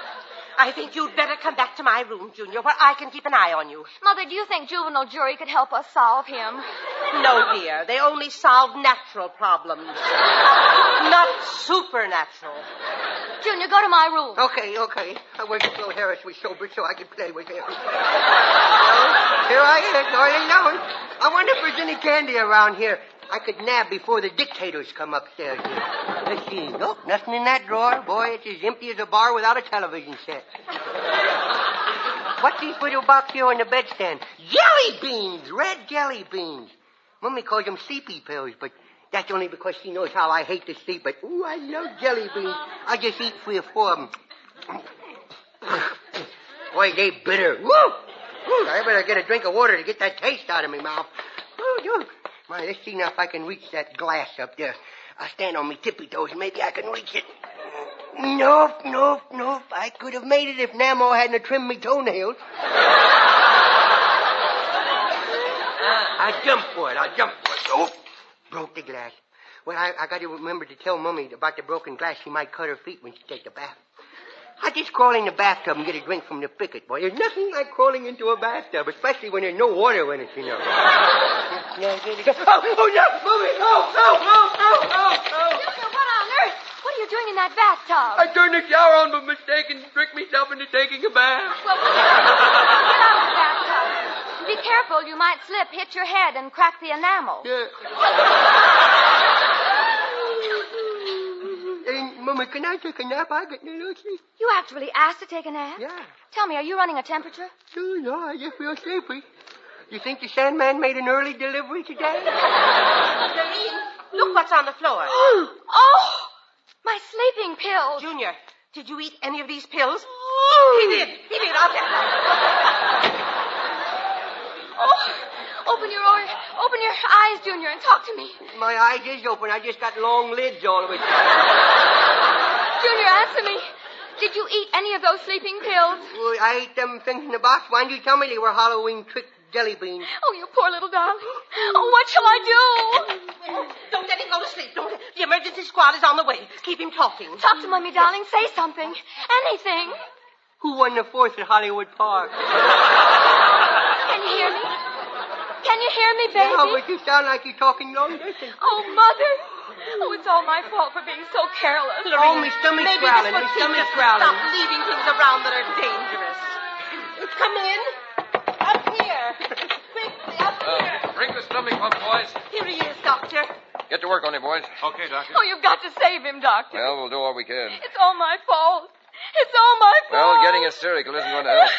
I think you'd better come back to my room, Junior, where I can keep an eye on you. Mother, do you think juvenile jury could help us solve him? No, dear. They only solve natural problems, not supernatural. Junior, go to my room. Okay, okay. I wish Phil Harris was sober so I could play with him. So, here I am, all alone. I wonder if there's any candy around here I could nab before the dictators come upstairs here. Let's see. Nope, nothing in that drawer. Boy, it's as empty as a bar without a television set. What's these little box here on the bedstand? Jelly beans! Red jelly beans. Mummy calls them sleepy pills, but that's only because she knows how I hate to sleep. But, ooh, I love jelly beans. I just eat three or four of them. Boy, they bitter. Woo! Woo, I better get a drink of water to get that taste out of my mouth. Ooh, woo. My, let's see now if I can reach that glass up there. I'll stand on my tippy toes and maybe I can reach it. Nope, nope, nope. I could have made it if Namo hadn't trimmed me toenails. I jumped for it. I jumped for it. Oh, broke the glass. Well, I, I got to remember to tell Mummy about the broken glass. She might cut her feet when she takes a bath. I just crawl in the bathtub and get a drink from the picket, boy. There's nothing like crawling into a bathtub, especially when there's no water in it, you know. Yeah, there you go. Oh, oh, no, Mummy, oh, oh, oh, oh, oh, oh. Junior, what on earth? What are you doing in that bathtub? I turned the shower on by mistake and tricked myself into taking a bath. Well, get out of the bathtub. Be careful, you might slip, hit your head, and crack the enamel. Yeah. Mama, can I take a nap? I get no sleep. You actually asked to take a nap? Yeah. Tell me, are you running a temperature? Oh, no, I just feel sleepy. You think the Sandman made an early delivery today? Look what's on the floor. oh! My sleeping pills. Junior, did you eat any of these pills? Oh. He did. He did. I'll tell Oh, open your or- open your eyes, Junior, and talk to me. My eyes is open. I just got long lids all of it. Junior, answer me. Did you eat any of those sleeping pills? Well, I ate them things in the box. Why didn't you tell me they were Halloween trick jelly beans? Oh, you poor little darling. Oh, what shall I do? Don't let him go to sleep. Don't. The emergency squad is on the way. Keep him talking. Talk to Mummy, darling. Say something. Anything. Who won the fourth at Hollywood Park? Can you hear me? Can you hear me, baby? Yeah, but you sound like you're talking long distance. Oh, Mother. Oh, it's all my fault for being so careless. Oh, my stomach's maybe growling. This my stomach's. Stop leaving things around that are dangerous. Come in. Up here. Quickly, up uh, here. Bring the stomach up, boys. Here he is, Doctor. Get to work on him, boys. Okay, Doctor. Oh, you've got to save him, Doctor. Well, we'll do all we can. It's all my fault. It's all my fault. Well, getting hysterical isn't going to help.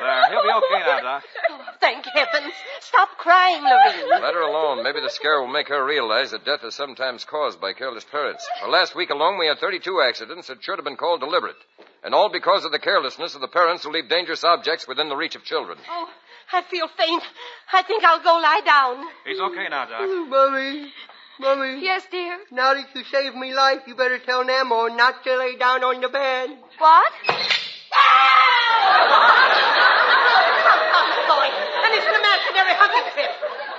There, he'll be okay now, Doc. Oh, thank heavens. Stop crying, Lorene. Let her alone. Maybe the scare will make her realize that death is sometimes caused by careless parents. For last week alone, we had 32 accidents that should have been called deliberate. And all because of the carelessness of the parents who leave dangerous objects within the reach of children. Oh, I feel faint. I think I'll go lie down. He's okay now, Doc. Mm, Mummy, Mummy. Yes, dear. Now that you saved me life, you better tell Namo not to lay down on the bed. What? Boy, and it's an imaginary hunting trip.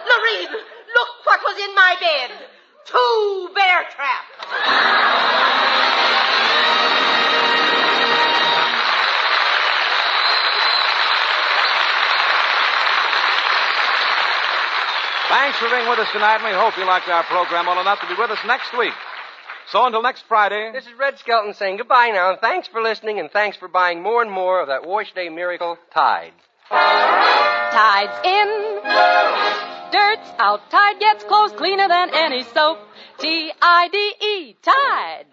Lorene, look what was in my bed. Two bear traps. Thanks for being with us tonight, and we hope you liked our program well enough to be with us next week. So until next Friday, This is Red Skelton saying goodbye now. And thanks for listening, and thanks for buying more and more of that Wash Day Miracle Tide. Tide's in. Dirt's out. Tide gets clothes cleaner than any soap. T-I-D-E. Tide.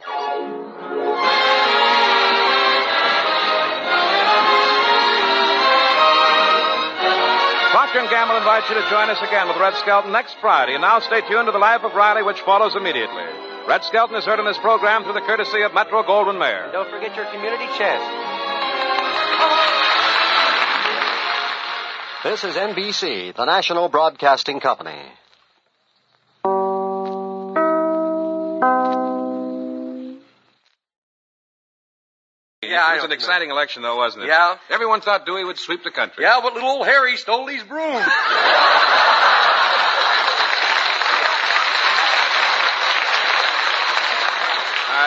Procter & Gamble invites you to join us again with Red Skelton next Friday. And now stay tuned to The Life of Riley, which follows immediately. Red Skelton is heard in this program through the courtesy of Metro Goldwyn Mayer. Don't forget your community chest. This is NBC, the national broadcasting company. Yeah, it was an exciting election, though, wasn't it? Yeah. Everyone thought Dewey would sweep the country. Yeah, but little old Harry stole these brooms.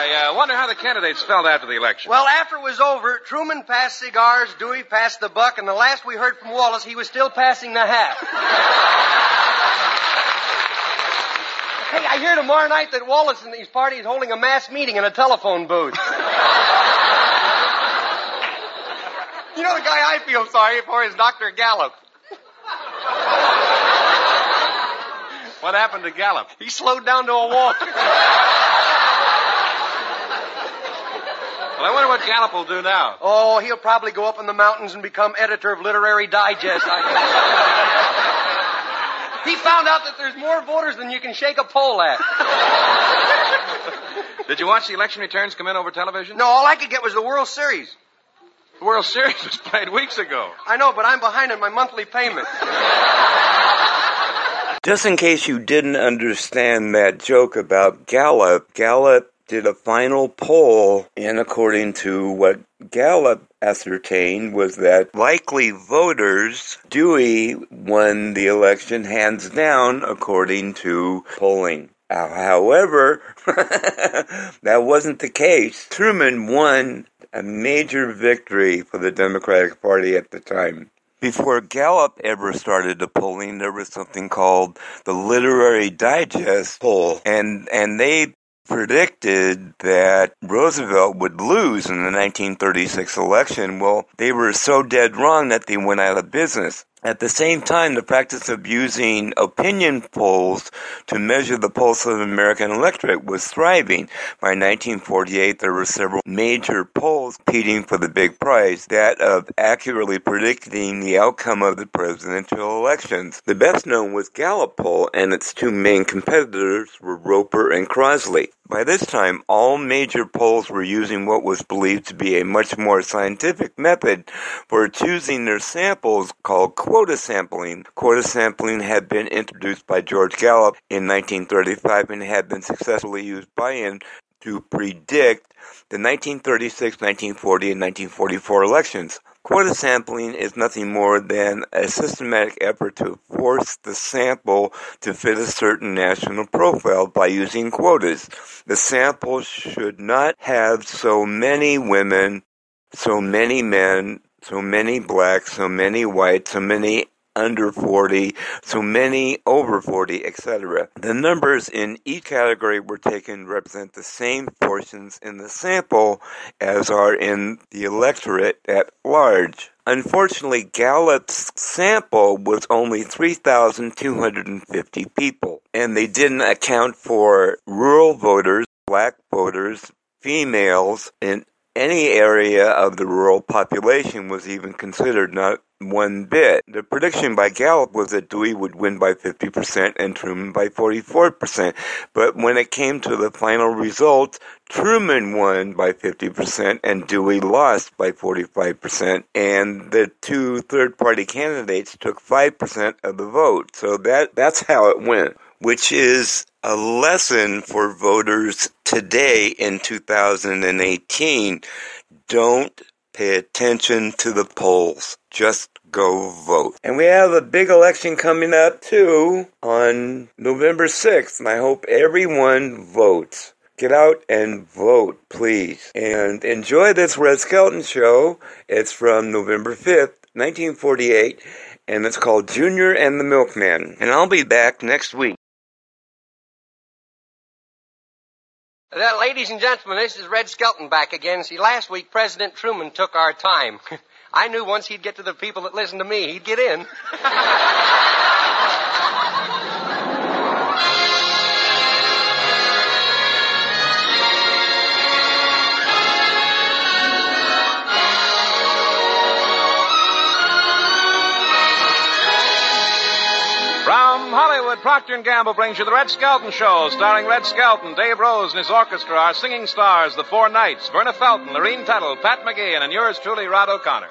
I uh, wonder how the candidates felt after the election. Well, after it was over, Truman passed cigars, Dewey passed the buck, and the last we heard from Wallace, he was still passing the hat. hey, I hear tomorrow night that Wallace and his party is holding a mass meeting in a telephone booth. You know the guy I feel sorry for is Dr. Gallup. What happened to Gallup? He slowed down to a walk. Well, I wonder what Gallup will do now. Oh, he'll probably go up in the mountains and become editor of Literary Digest. I guess. he found out that there's more voters than you can shake a pole at. Did you watch the election returns come in over television? No, all I could get was the World Series. The World Series was played weeks ago. I know, but I'm behind in my monthly payment. Just in case you didn't understand that joke about Gallup, Gallup did a final poll, and according to what Gallup ascertained was that likely voters, Dewey won the election hands down according to polling. However, that wasn't the case. Truman won a major victory for the Democratic Party at the time. Before Gallup ever started the polling, there was something called the Literary Digest poll, and and they predicted that Roosevelt would lose in the 1936 election. Well, they were so dead wrong that they went out of business. At the same time, the practice of using opinion polls to measure the pulse of the American electorate was thriving. By 1948, there were several major polls competing for the big prize, that of accurately predicting the outcome of the presidential elections. The best known was Gallup poll, and its two main competitors were Roper and Crossley. By this time, all major polls were using what was believed to be a much more scientific method for choosing their samples called quota sampling. Quota sampling had been introduced by George Gallup in 1935 and had been successfully used by him to predict the 1936, 1940, and 1944 elections. Quota sampling is nothing more than a systematic effort to force the sample to fit a certain national profile by using quotas. The sample should not have so many women, so many men, so many blacks, so many whites, so many under 40, so many over 40, etc. The numbers in each category were taken represent the same portions in the sample as are in the electorate at large. Unfortunately, Gallup's sample was only 3,250 people, and they didn't account for rural voters, black voters, females, and any area of the rural population was even considered, not one bit. The prediction by Gallup was that Dewey would win by 50% and Truman by 44%. But when it came to the final result, Truman won by 50% and Dewey lost by 45%. And the two third party candidates took 5% of the vote. So that, that's how it went, which is a lesson for voters today in 2018. Don't pay attention to the polls. Just go vote. And we have a big election coming up too on November 6th. And I hope everyone votes. Get out and vote, please. And enjoy this Red Skelton show. It's from November 5th, 1948, and it's called Junior and the Milkman. And I'll be back next week. Uh, ladies and gentlemen, this is Red Skelton back again. See, last week President Truman took our time. I knew once he'd get to the people that listened to me, he'd get in. From Hollywood, Procter & Gamble brings you the Red Skelton Show, starring Red Skelton, Dave Rose and his orchestra, our singing stars, the Four Knights, Verna Felton, Lorene Tuttle, Pat McGeehan, and yours truly, Rod O'Connor.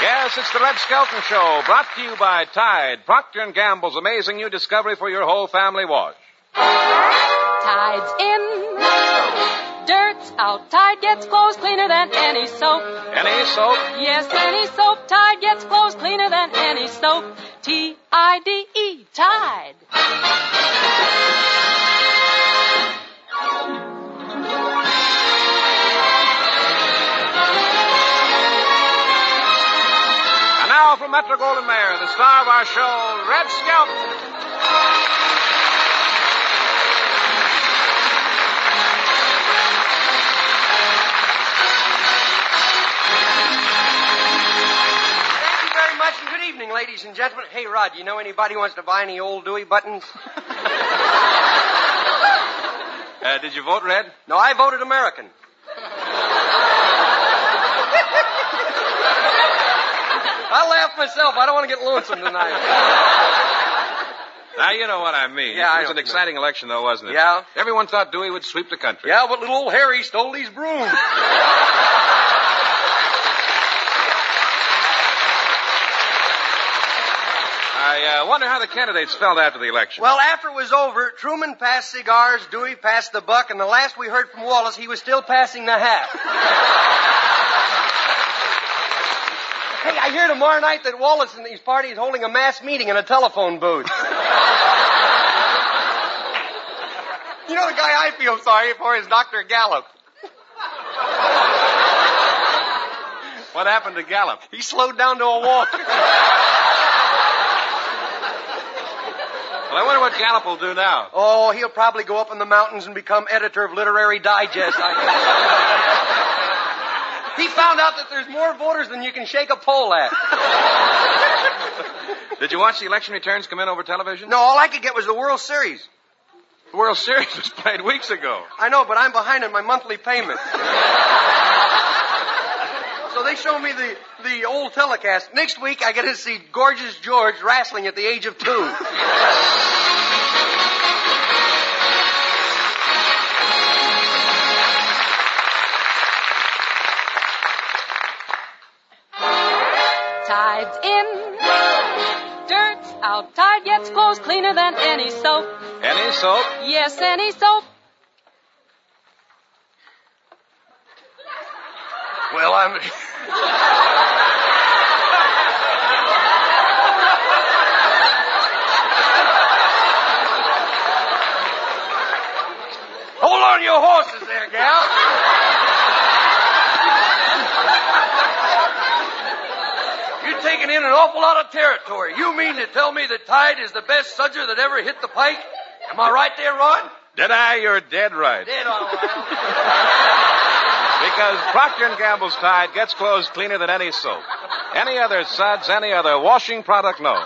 Yes, it's the Red Skelton Show, brought to you by Tide, Procter & Gamble's amazing new discovery for your whole family wash. Tide's in. Dirt's out. Tide gets clothes cleaner than any soap. Any soap? Yes, any soap. Tide gets clothes cleaner than any soap. T-I-D-E. Tide. And now from Metro Goldwyn Mayer, the star of our show, Red Skelton. Ladies and gentlemen. Hey, Rod, you know anybody who wants to buy any old Dewey buttons? Uh, did you vote red? No, I voted American. I laughed myself. I don't want to get lonesome tonight. Now you know what I mean. Yeah, it was know an what you exciting election, though, wasn't it? Yeah. Everyone thought Dewey would sweep the country. Yeah, but little old Harry stole these brooms. I uh, wonder how the candidates felt after the election. Well, after it was over, Truman passed cigars, Dewey passed the buck, and the last we heard from Wallace, he was still passing the hat. hey, I hear tomorrow night that Wallace and his party is holding a mass meeting in a telephone booth. you know the guy I feel sorry for is Dr. Gallup. What happened to Gallup? He slowed down to a walk. Well, I wonder what Gallup will do now. Oh, he'll probably go up in the mountains and become editor of Literary Digest. I he found out that there's more voters than you can shake a pole at. Did you watch the election returns come in over television? No, all I could get was the World Series. The World Series was played weeks ago. I know, but I'm behind on my monthly payment. So they show me the, the old telecast. Next week, I get to see Gorgeous George wrestling at the age of two. Tide's in. Dirt's out. Tide gets clothes cleaner than any soap. Any soap? Yes, any soap. Well, I'm. Your horses there, gal. You're taking in an awful lot of territory. You mean to tell me that Tide is the best sudger that ever hit the pike? Am I right there, Ron? Did I? You're dead right. Dead all right. Because Procter & Gamble's Tide gets clothes cleaner than any soap. Any other suds, any other washing product known.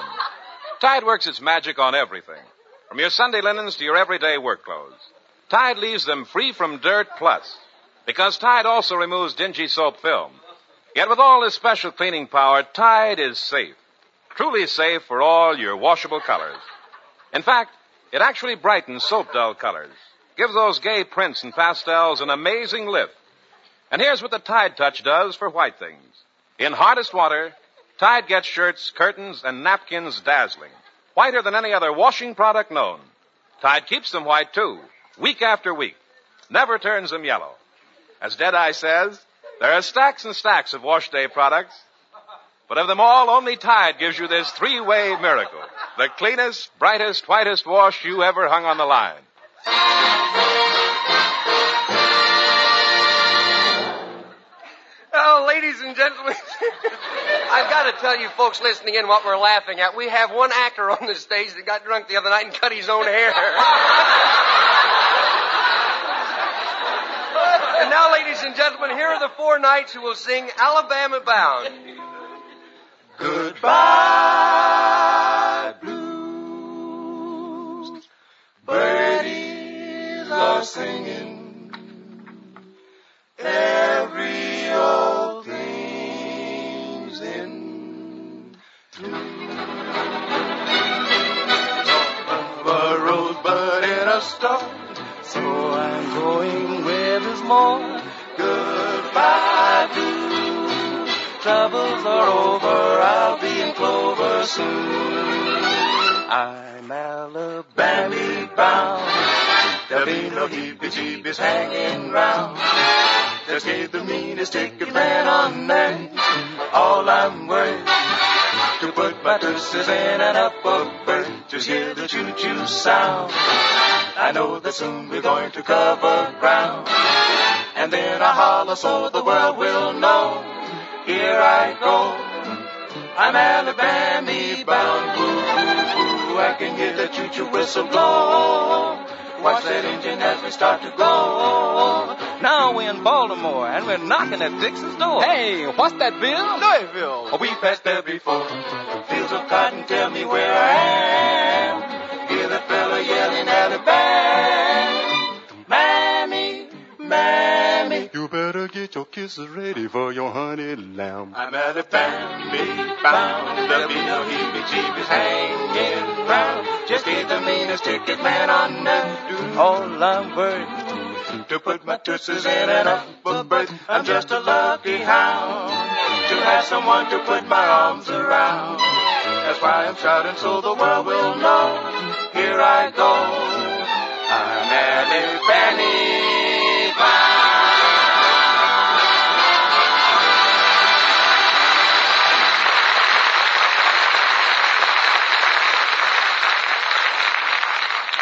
Tide works its magic on everything. From your Sunday linens to your everyday work clothes. Tide leaves them free from dirt plus. Because Tide also removes dingy soap film. Yet with all this special cleaning power, Tide is safe. Truly safe for all your washable colors. In fact, it actually brightens soap dull colors. Gives those gay prints and pastels an amazing lift. And here's what the Tide Touch does for white things. In hardest water, Tide gets shirts, curtains, and napkins dazzling. Whiter than any other washing product known. Tide keeps them white too, week after week. Never turns them yellow. As Deadeye says, there are stacks and stacks of wash day products, but of them all, only Tide gives you this three-way miracle. The cleanest, brightest, whitest wash you ever hung on the line. Oh, ladies and gentlemen, I've got to tell you folks listening in what we're laughing at. We have one actor on the stage that got drunk the other night and cut his own hair. and now, ladies and gentlemen, here are the four knights who will sing Alabama Bound. Goodbye, blues. Birdies are singing. Rosebud in a star. So I'm going where there's more. Goodbye, blues. Troubles are over. I'll be in clover soon. I'm Alabama bound. There'll be no heebie-jeebies hanging round. Just gave the meanest ticket man on earth. All I'm worth to put my deuces in an berth. Just hear the choo-choo sound. I know that soon we're going to cover ground. And then I holler so the world will know. Here I go. I'm Alabama bound. Boo, boo, boo. I can hear the choo-choo whistle blow. Watch that engine as we start to go. Now we're in Baltimore and we're knocking at Dixon's door. Hey, what's that, Bill? Louisville. We passed there before. Fields of cotton tell me where I am. Hear the fella yelling Alabama. Get your kisses ready for your honey lamb. I'm Alabama bound. There'll be no heebie-jeebies hanging round. Just gave the meanest ticket man on earth. All I'm worth to put my tootses in an upper berth. I'm just a lucky hound to have someone to put my arms around. That's why I'm shouting so the world will know. Here I go. I'm Alabama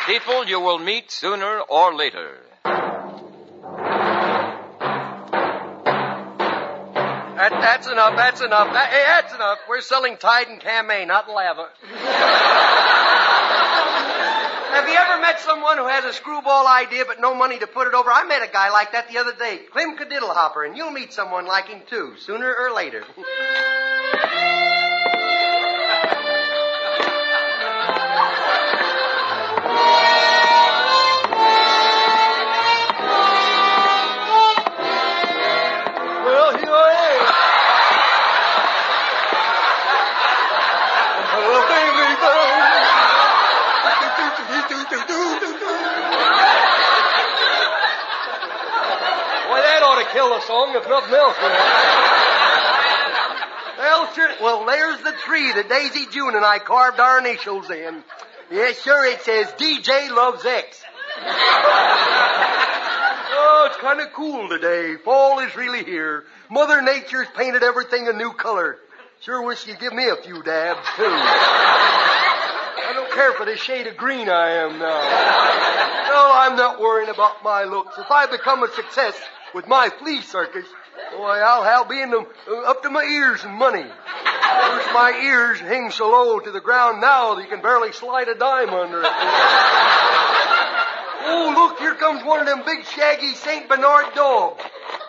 People you will meet sooner or later. That, that's enough. That's enough. That, hey, that's enough. We're selling Tide and Camay, not lava. Have you ever met someone who has a screwball idea but no money to put it over? I met a guy like that the other day, Clem Kadiddlehopper, and you'll meet someone like him too, sooner or later. The song if nothing else well. Well, there's the tree that Daisy June and I carved our initials in. Yes, sure, it says DJ loves X. oh, it's kind of cool today. Fall is really here. Mother Nature's painted everything a new color. Sure wish you'd give me a few dabs, too. I don't care for the shade of green I am now. No, I'm not worrying about my looks. If I become a success with my flea circus, boy, I'll have be in the, uh, up to my ears in money. First, my ears hang so low to the ground now that you can barely slide a dime under it. Oh, look, here comes one of them big shaggy St. Bernard dogs.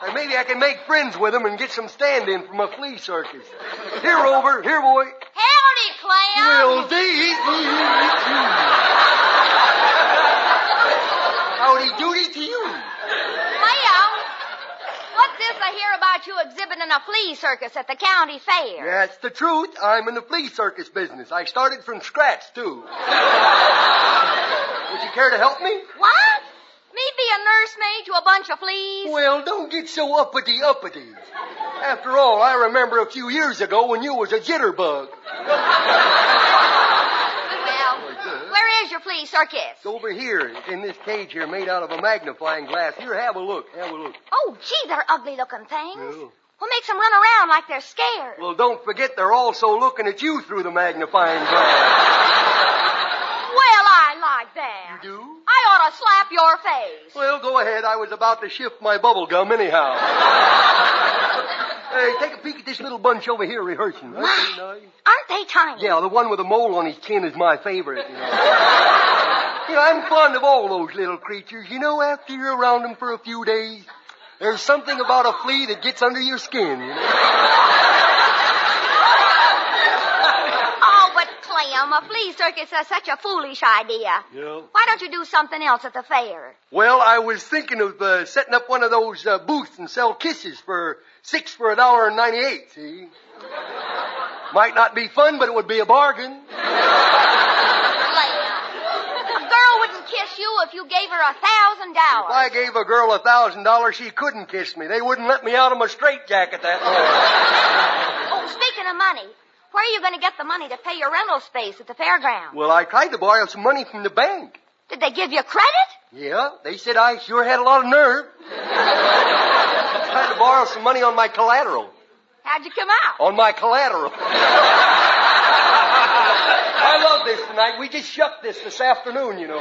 And maybe I can make friends with him and get some stand-in from a flea circus. Here, over. Here, boy. Howdy, Clem. Well, dee Howdy doody to you. Clem, what's this I hear about you exhibiting a flea circus at the county fair? That's the truth. I'm in the flea circus business. I started from scratch, too. Would you care to help me? What? Me be a nursemaid to a bunch of fleas? Well, don't get so uppity uppity. After all, I remember a few years ago when you was a jitterbug. Well, where is your flea circus? It's over here. It's in this cage here made out of a magnifying glass. Here, have a look. Have a look. Oh, gee, they're ugly looking things. Yeah. What makes them run around like they're scared? Well, don't forget they're also looking at you through the magnifying glass. Well, I like that. You do? I ought to slap your face. Well, go ahead. I was about to shift my bubble gum anyhow. Hey, take a peek at this little bunch over here rehearsing. Aren't they nice? Aren't they tiny? Yeah, the one with the mole on his chin is my favorite. You know. You know, I'm fond of all those little creatures. You know, after you're around them for a few days, there's something about a flea that gets under your skin. You know? Oh, but Clem, a flea circus is such a foolish idea. Yeah. Why don't you do something else at the fair? Well, I was thinking of uh, setting up one of those uh, booths and sell kisses for six for a dollar and ninety-eight. See, might not be fun, but it would be a bargain. A girl wouldn't kiss you if you gave her a thousand dollars. If. I gave a girl a thousand dollars, she couldn't kiss me. They wouldn't let me out of my straitjacket that way. Oh, speaking of money, where are you going to get the money to pay your rental space at the fairground? Well, I tried to borrow some money from the bank. Did they give you credit? Yeah, they said I sure had a lot of nerve. tried to borrow some money on my collateral. How'd you come out? On my collateral. I love this tonight. We just shucked this this afternoon, you know.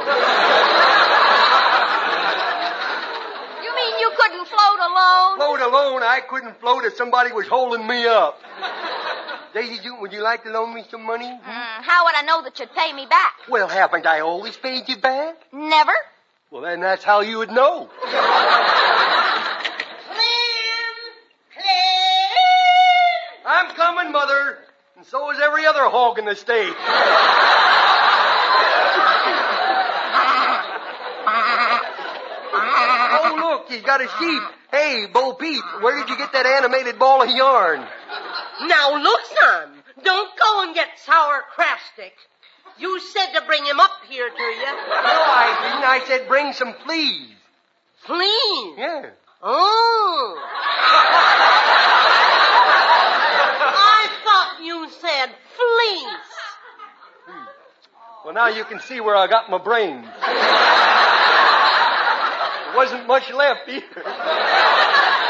You mean you couldn't float alone? Float alone, I couldn't float if somebody was holding me up. Daisy June, would you like to loan me some money? Hmm, how would I know that you'd pay me back? Well, haven't I always paid you back? Never. Well, then that's how you would know. Clem! Clem! I'm coming, Mother. And so is every other hog in the state. oh, look, he's got a sheep. Hey, Bo Peep, where did you get that animated ball of yarn? Now look, son. Don't go and get sour sauerkrastic. You said to bring him up here to you. No, I didn't. I said bring some fleas. Fleas? Yeah. Oh. I thought you said fleece. Hmm. Well, now you can see where I got my brains. There wasn't much left either.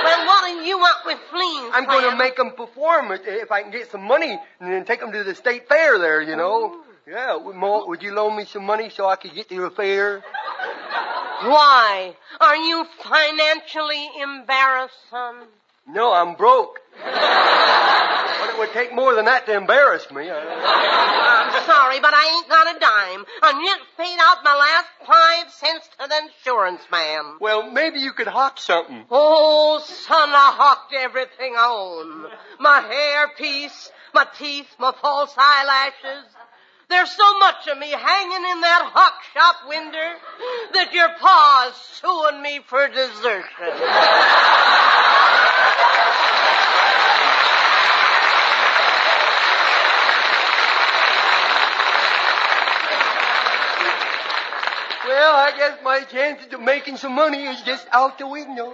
Well, what you want with fleas? I'm going to make them perform eh, if I can get some money and then take them to the state fair there, you know. Yeah, would, Mo, would you loan me some money so I could get to the fair? Why? Are you financially embarrassed, son? No, I'm broke. but it would take more than that to embarrass me. I'm sorry, but I ain't got a dime. I just paid out my last five cents to the insurance man. Well, maybe you could hawk something. Oh, son, I hawked everything I own. My hair piece, my teeth, my false eyelashes. There's so much of me hanging in that hawk shop window that your pa's suing me for desertion. Well, I guess my chances of making some money is just out the window.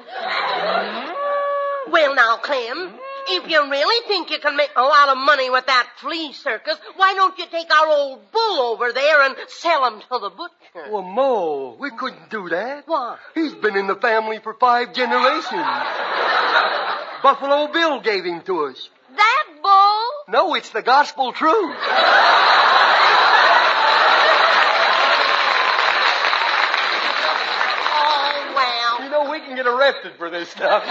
Well, now, Clem, if you really think you can make a lot of money with that flea circus, why don't you take our old bull over there and sell him to the butcher? Well, Mo, we couldn't do that. Why? He's been in the family for five generations. Buffalo Bill gave him to us. That bull? No, it's the gospel truth. oh, well. You know, we can get arrested for this stuff. Go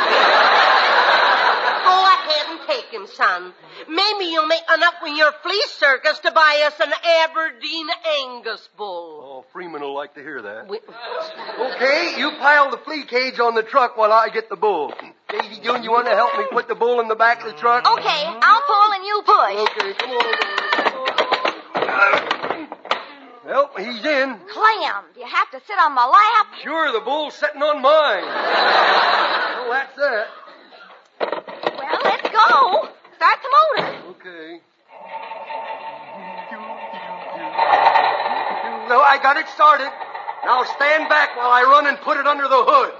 ahead and take him, son. Maybe you'll make enough with your flea circus to buy us an Aberdeen Angus bull. Oh, Freeman will like to hear that. We... Okay, you pile the flea cage on the truck while I get the bull. Daisy June, you want to help me put the bull in the back of the truck? Okay, I'll pull and you push. Okay, come on. Well, he's in. Clem, do you have to sit on my lap? Sure, the bull's sitting on mine. well, that's that. Well, let's go. Start the motor. Okay. No, I got it started. Now stand back while I run and put it under the hood.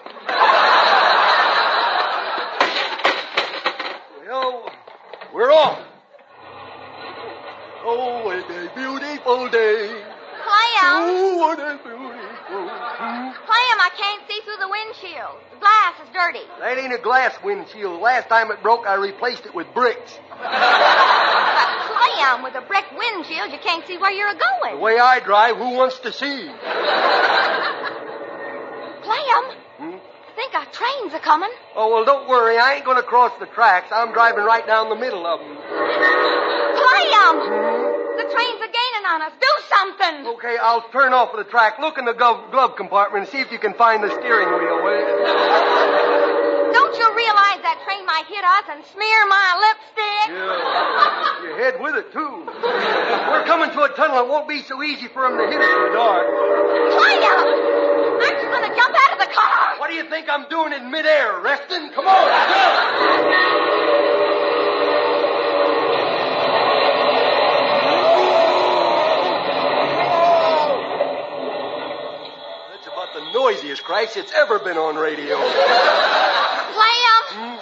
well, we're off. Oh, what a beautiful day. Clem. Oh, what a beautiful Clem, I can't see through the windshield. The glass is dirty. That ain't a glass windshield. Last time it broke, I replaced it with bricks. Clem, with a brick windshield, you can't see where you're going. The way I drive, who wants to see? Clem, think our trains are coming. Oh, well, don't worry. I ain't going to cross the tracks. I'm driving right down the middle of them. Clem! The trains are gaining on us. Do something. Okay, I'll turn off the track. Look in the glove, glove compartment and see if you can find the steering wheel. will you? Don't you realize that train might hit us and smear my lipstick? Yeah. You head with it, too. We're coming to a tunnel. It won't be so easy for them to hit us in the dark. Clem! Aren't you going to jump out of? What do you think I'm doing in midair? Resting? Come on, jump! That's about the noisiest crash that's ever been on radio. Clem! Hmm?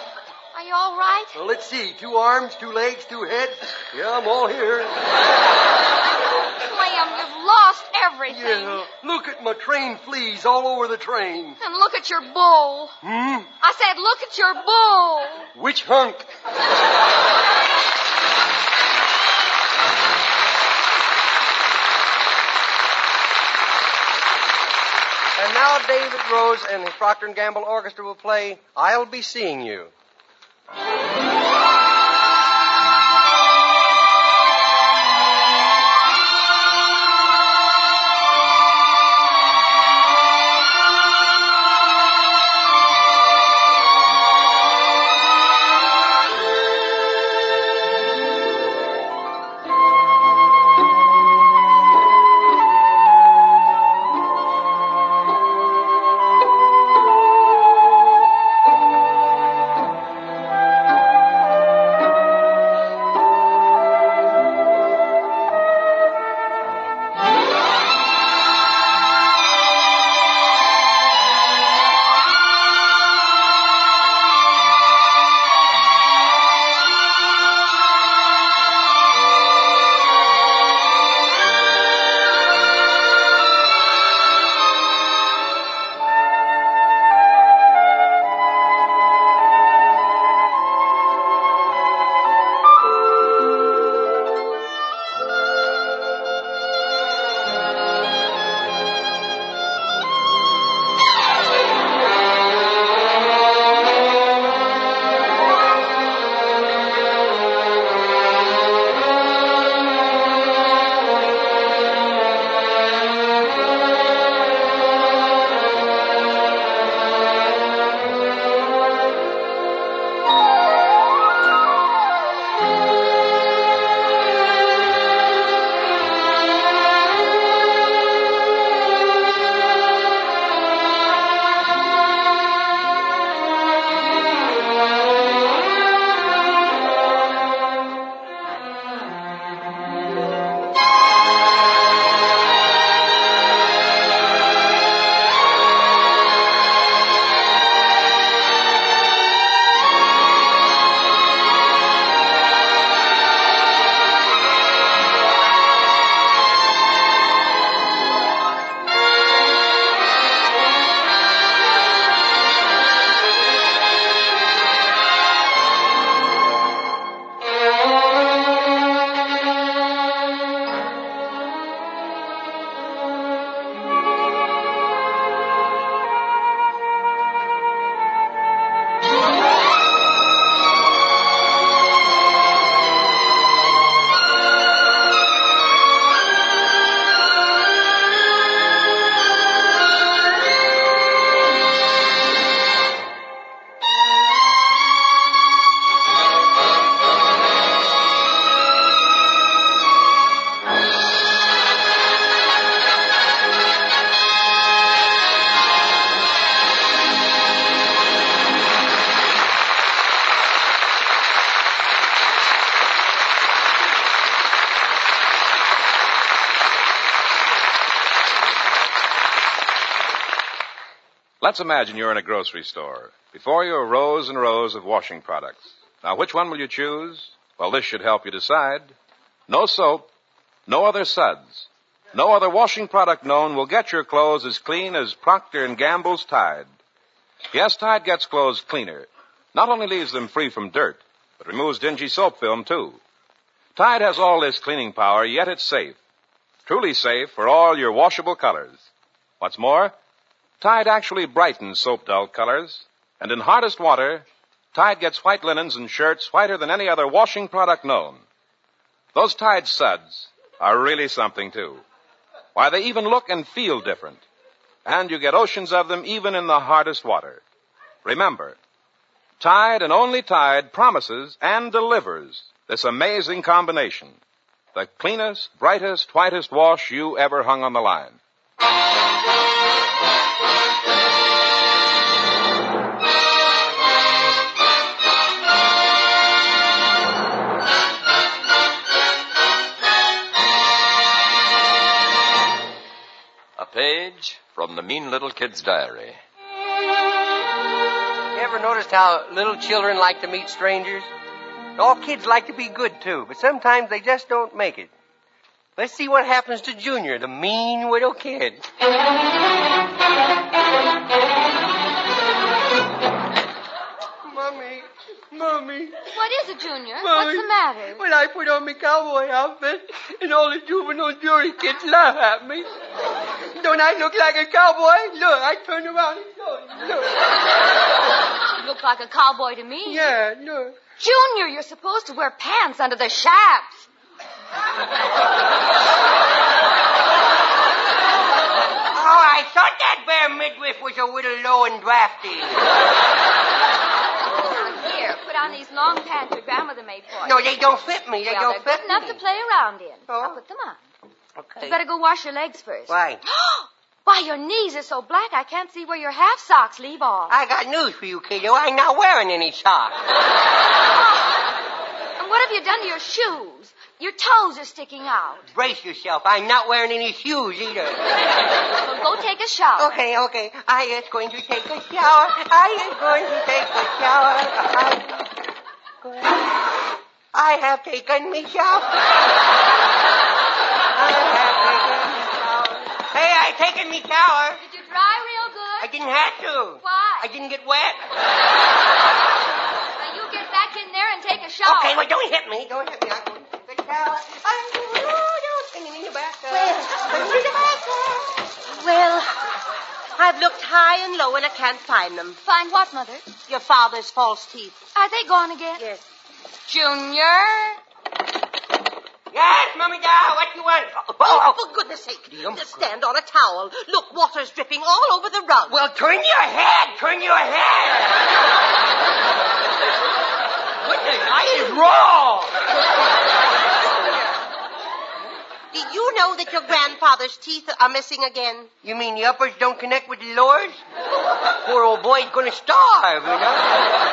Are you all right? Well, let's see. Two arms, two legs, two heads. Yeah, I'm all here. Clem, you've lost everything. Yeah. Look at my train fleas all over the train. And look at your bull. Hmm? I said, look at your bull. Which hunk? And now David Rose and his Procter & Gamble Orchestra will play I'll Be Seeing You. Let's imagine you're in a grocery store. Before you are rows and rows of washing products. Now, which one will you choose? Well, this should help you decide. No soap, no other suds, no other washing product known will get your clothes as clean as Procter and Gamble's Tide. Yes, Tide gets clothes cleaner. Not only leaves them free from dirt, but removes dingy soap film too. Tide has all this cleaning power, yet it's safe. Truly safe for all your washable colors. What's more, Tide actually brightens soap dull colors, and in hardest water, Tide gets white linens and shirts whiter than any other washing product known. Those Tide suds are really something too. Why, they even look and feel different. And you get oceans of them even in the hardest water. Remember, Tide and only Tide promises and delivers this amazing combination. The cleanest, brightest, whitest wash you ever hung on the line. A page from the Mean Little Kid's Diary. Ever noticed how little children like to meet strangers? All kids like to be good too, but sometimes they just don't make it. Let's see what happens to Junior, the mean little kid. Mommy, Mommy. What is it, Junior? Mommy, What's the matter? When I put on my cowboy outfit and all the juvenile jury kids laugh at me. Don't I look like a cowboy? Look, I turn around and look, look. You look like a cowboy to me. Yeah, look. Junior, you're supposed to wear pants under the shafts. Oh, I thought that bare midriff was a little low and drafty. Now, here, put on these long pants your grandmother made for you. No, they don't fit me. They well, don't they're fit good enough me. to play around in. Oh. Now put them on. Okay. You better go wash your legs first. Why? Why, your knees are so black I can't see where your half socks leave off. I got news for you, kiddo. I'm not wearing any socks. What have you done to your shoes? Your toes are sticking out. Brace yourself. I'm not wearing any shoes either. Well, go take a shower. Okay, okay. I is going to take a shower. I is going to take a shower. I, I have taken me shower. I have taken me shower. Hey, I taken me shower. Did you dry real good? I didn't have to. Why? I didn't get wet. Now you get back in there and take a shower. Okay, well, don't hit me. Don't hit me. I'm going to take a shower. I'm going to singing in the bathtub. Singing in the bathtub. Well, I've looked high and low and I can't find them. Find what, Mother? Your father's false teeth. Are they gone again? Yes. Junior? Yes, Mummy Dow, what do you want? Oh, oh, oh, for goodness sake. Just stand on a towel. Look, water's dripping all over the rug. Well, turn your head. Turn your head. Goodness, I is raw. Did you know that your grandfather's teeth are missing again? You mean the uppers don't connect with the lowers? Poor old boy's gonna starve, you know?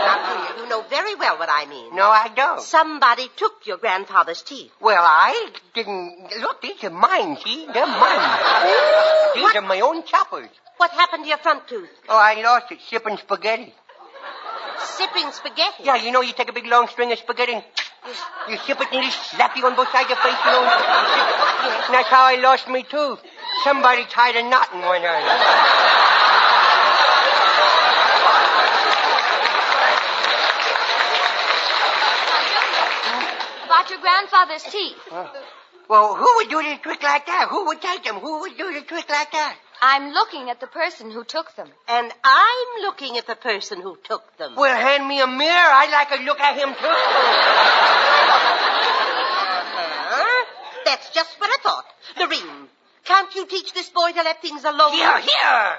Now, Junior, you know very well what I mean. No, I don't. Somebody took your grandfather's teeth. Well, I didn't. Look, these are mine, see? They're mine. These are my own choppers. What happened to your front tooth? Oh, I lost it sipping spaghetti. Sipping spaghetti. Yeah, you know, you take a big long string of spaghetti and you sip it and you slap you on both sides of your face, you know. And that's how I lost my tooth. Somebody tied a knot in one eye. About your grandfather's teeth. Well, who would do the trick like that? Who would take them? Who would do the trick like that? I'm looking at the person who took them. And I'm looking at the person who took them. Well, hand me a mirror. I'd like to look at him too. Huh? That's just what I thought. Lurene, can't you teach this boy to let things alone? Here, here.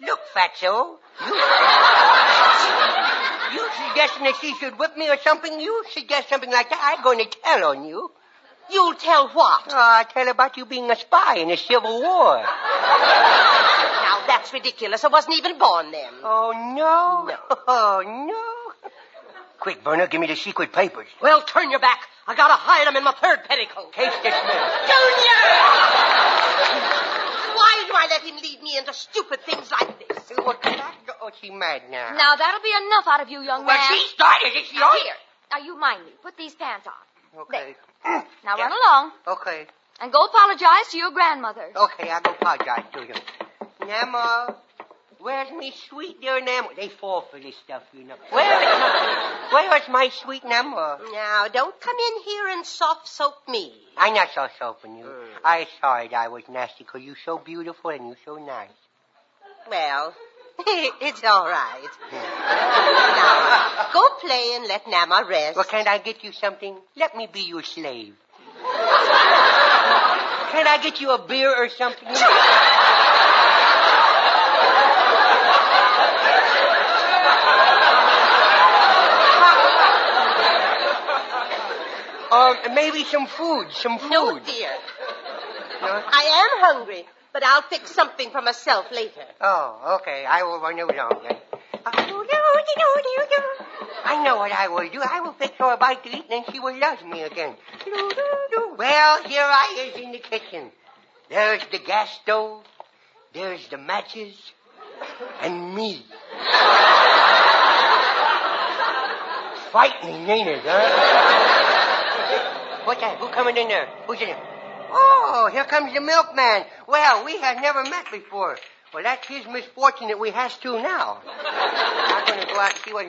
Look, Fatso. You, you suggesting that she should whip me or something? You suggest something like that, I'm going to tell on you. You'll tell what? Ah, oh, I'll tell about you being a spy in the Civil War. Now, that's ridiculous. I wasn't even born then. Oh, no? Oh, no. Quick, Verna, give me the secret papers. Well, turn your back. I gotta hide them in my third petticoat. Case this milk. Junior! Why do I let him lead me into stupid things like this? What can I do? Oh, she mad now. Now that'll be enough out of you, young Well, man. she started it. She Now, here. Now you mind me. Put these pants on. Okay. Now run along Okay. and go apologize to your grandmother. Okay, I'll go apologize to you. Nama, where's me sweet dear Nama? They fall for this stuff, you know. Where is my, where is my sweet Nama? Now, don't come in here and soft soap me. I'm not so soaping you. Mm. I'm sorry that I was nasty, 'cause you're so beautiful and you're so nice. Well, it's all right. now, go play and let Nama rest. Well, can't I get you something? Let me be your slave. Can't I get you a beer or something? Um, maybe some food, some food. No, dear. I am hungry, but I'll fix something for myself later. Oh, okay. I will run along then. I know what I will do. I will fix her a bite to eat, and then she will love me again. Well, here I is in the kitchen. There's the gas stove. There's the matches. And me. Frightening, ain't it, huh? What's that? Who coming in there? Who's in there? Oh, here comes the milkman. Well, we have never met before. Well, that's his misfortune that we has to now. I'm going to go out and see what...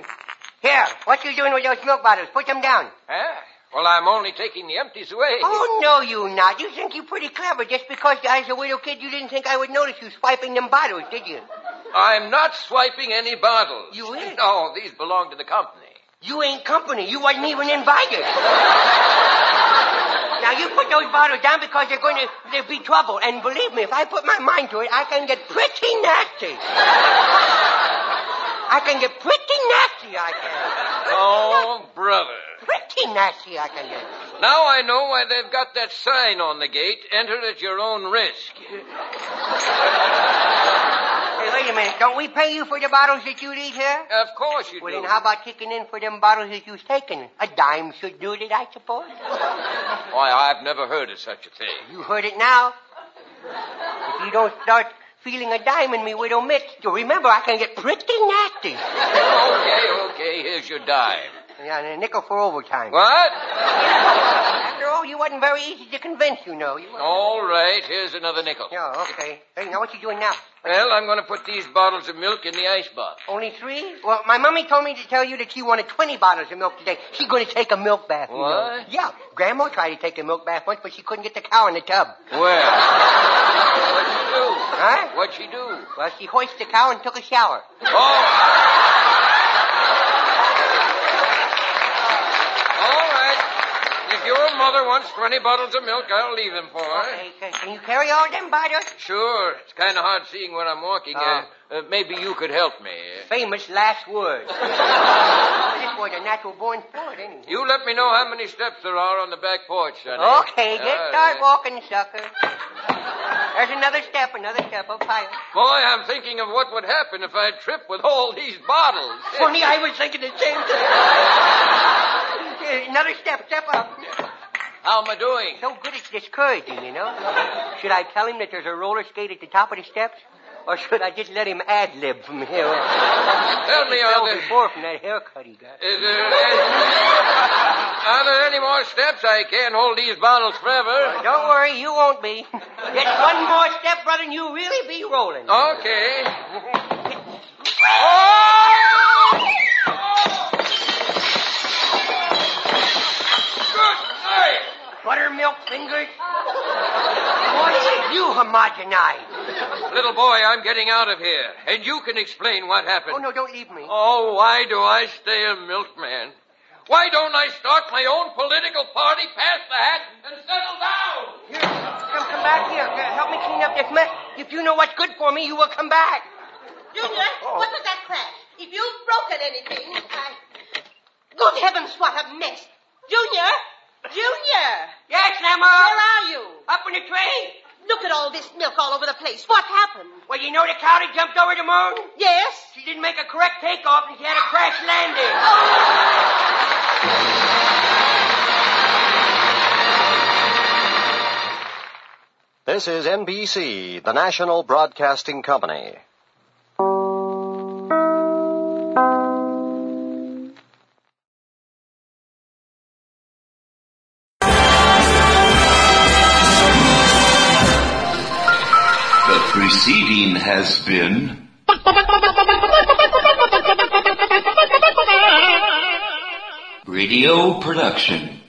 Here, what you doing with those milk bottles? Put them down. Huh? Well, I'm only taking the empties away. Oh, no, you not. You think you're pretty clever. Just because I was a widow kid, you didn't think I would notice you swiping them bottles, did you? I'm not swiping any bottles. You ain't? No, these belong to the company. You ain't company. You wasn't even invited. now, you put those bottles down because they're going to there'll be trouble. And believe me, if I put my mind to it, I can get pretty nasty. I can get pretty nasty, I can. Oh, brother. Pretty nasty, I can get. Now I know why they've got that sign on the gate. Enter at your own risk. Hey, wait a minute. Don't we pay you for the bottles that you leave here? Of course you Well, do. Well, then how about kicking in for them bottles that you've taken? A dime should do it, I suppose. Why, I've never heard of such a thing. You heard it now. If you don't start feeling a dime in me, widow Mitch, remember I can get pretty nasty. okay, okay, here's your dime. Yeah, and a nickel for overtime. What? After all, you wasn't very easy to convince, you know. You wasn't- All right, here's another nickel. Yeah, okay. Hey, now what you doing now? Well, I'm going to put these bottles of milk in the icebox. Only three? Well, my mummy told me to tell you that she wanted 20 bottles of milk today. She's going to take a milk bath, you know. What? Yeah, Grandma tried to take a milk bath once, but she couldn't get the cow in the tub. Well, What'd she do? Huh? What'd she do? Well, she hoisted the cow and took a shower. Oh. All right. If your mother wants 20 bottles of milk, I'll leave them for her. Okay, can- you carry all them bottles? Sure. It's kind of hard seeing where I'm walking. Uh, uh, maybe you could help me. Famous last words. this boy's a natural born sport, ain't he? You let me know how many steps there are on the back porch, sonny. Okay, just All start walking, sucker. There's another step, another step up higher. Boy, I'm thinking of what would happen if I tripped with all these bottles. Funny, I was thinking the same thing. another step, step up. How am I doing? So good it's discouraging, you know. Should I tell him that there's a roller skate at the top of the steps? Or should I just let him ad lib from here on? Tell me, are there, before from that haircut he got. is there, are there any more steps? I can't hold these bottles forever. Don't worry, you won't be. Just one more step, brother, and you'll really be rolling. Okay. Good oh! Buttermilk fingers. Boy, you homogenize. Little boy, I'm getting out of here. And you can explain what happened. Oh, no, don't leave me. Oh, why do I stay a milkman? Why don't I start my own political party, pass the hat, and settle down? Here, come, come back here. Help me clean up this mess. If you know what's good for me, you will come back. Junior, oh, oh. what was that crash? If you've broken anything, I... Good heavens, what a mess. Junior! Junior! Yes, Emma? Where are you? Up in the train. Look at all this milk all over the place. What happened? Well, you know the cow that jumped over the moon? Yes? She didn't make a correct takeoff and she had a crash landing. This is NBC, the national broadcasting company. Has been radio production.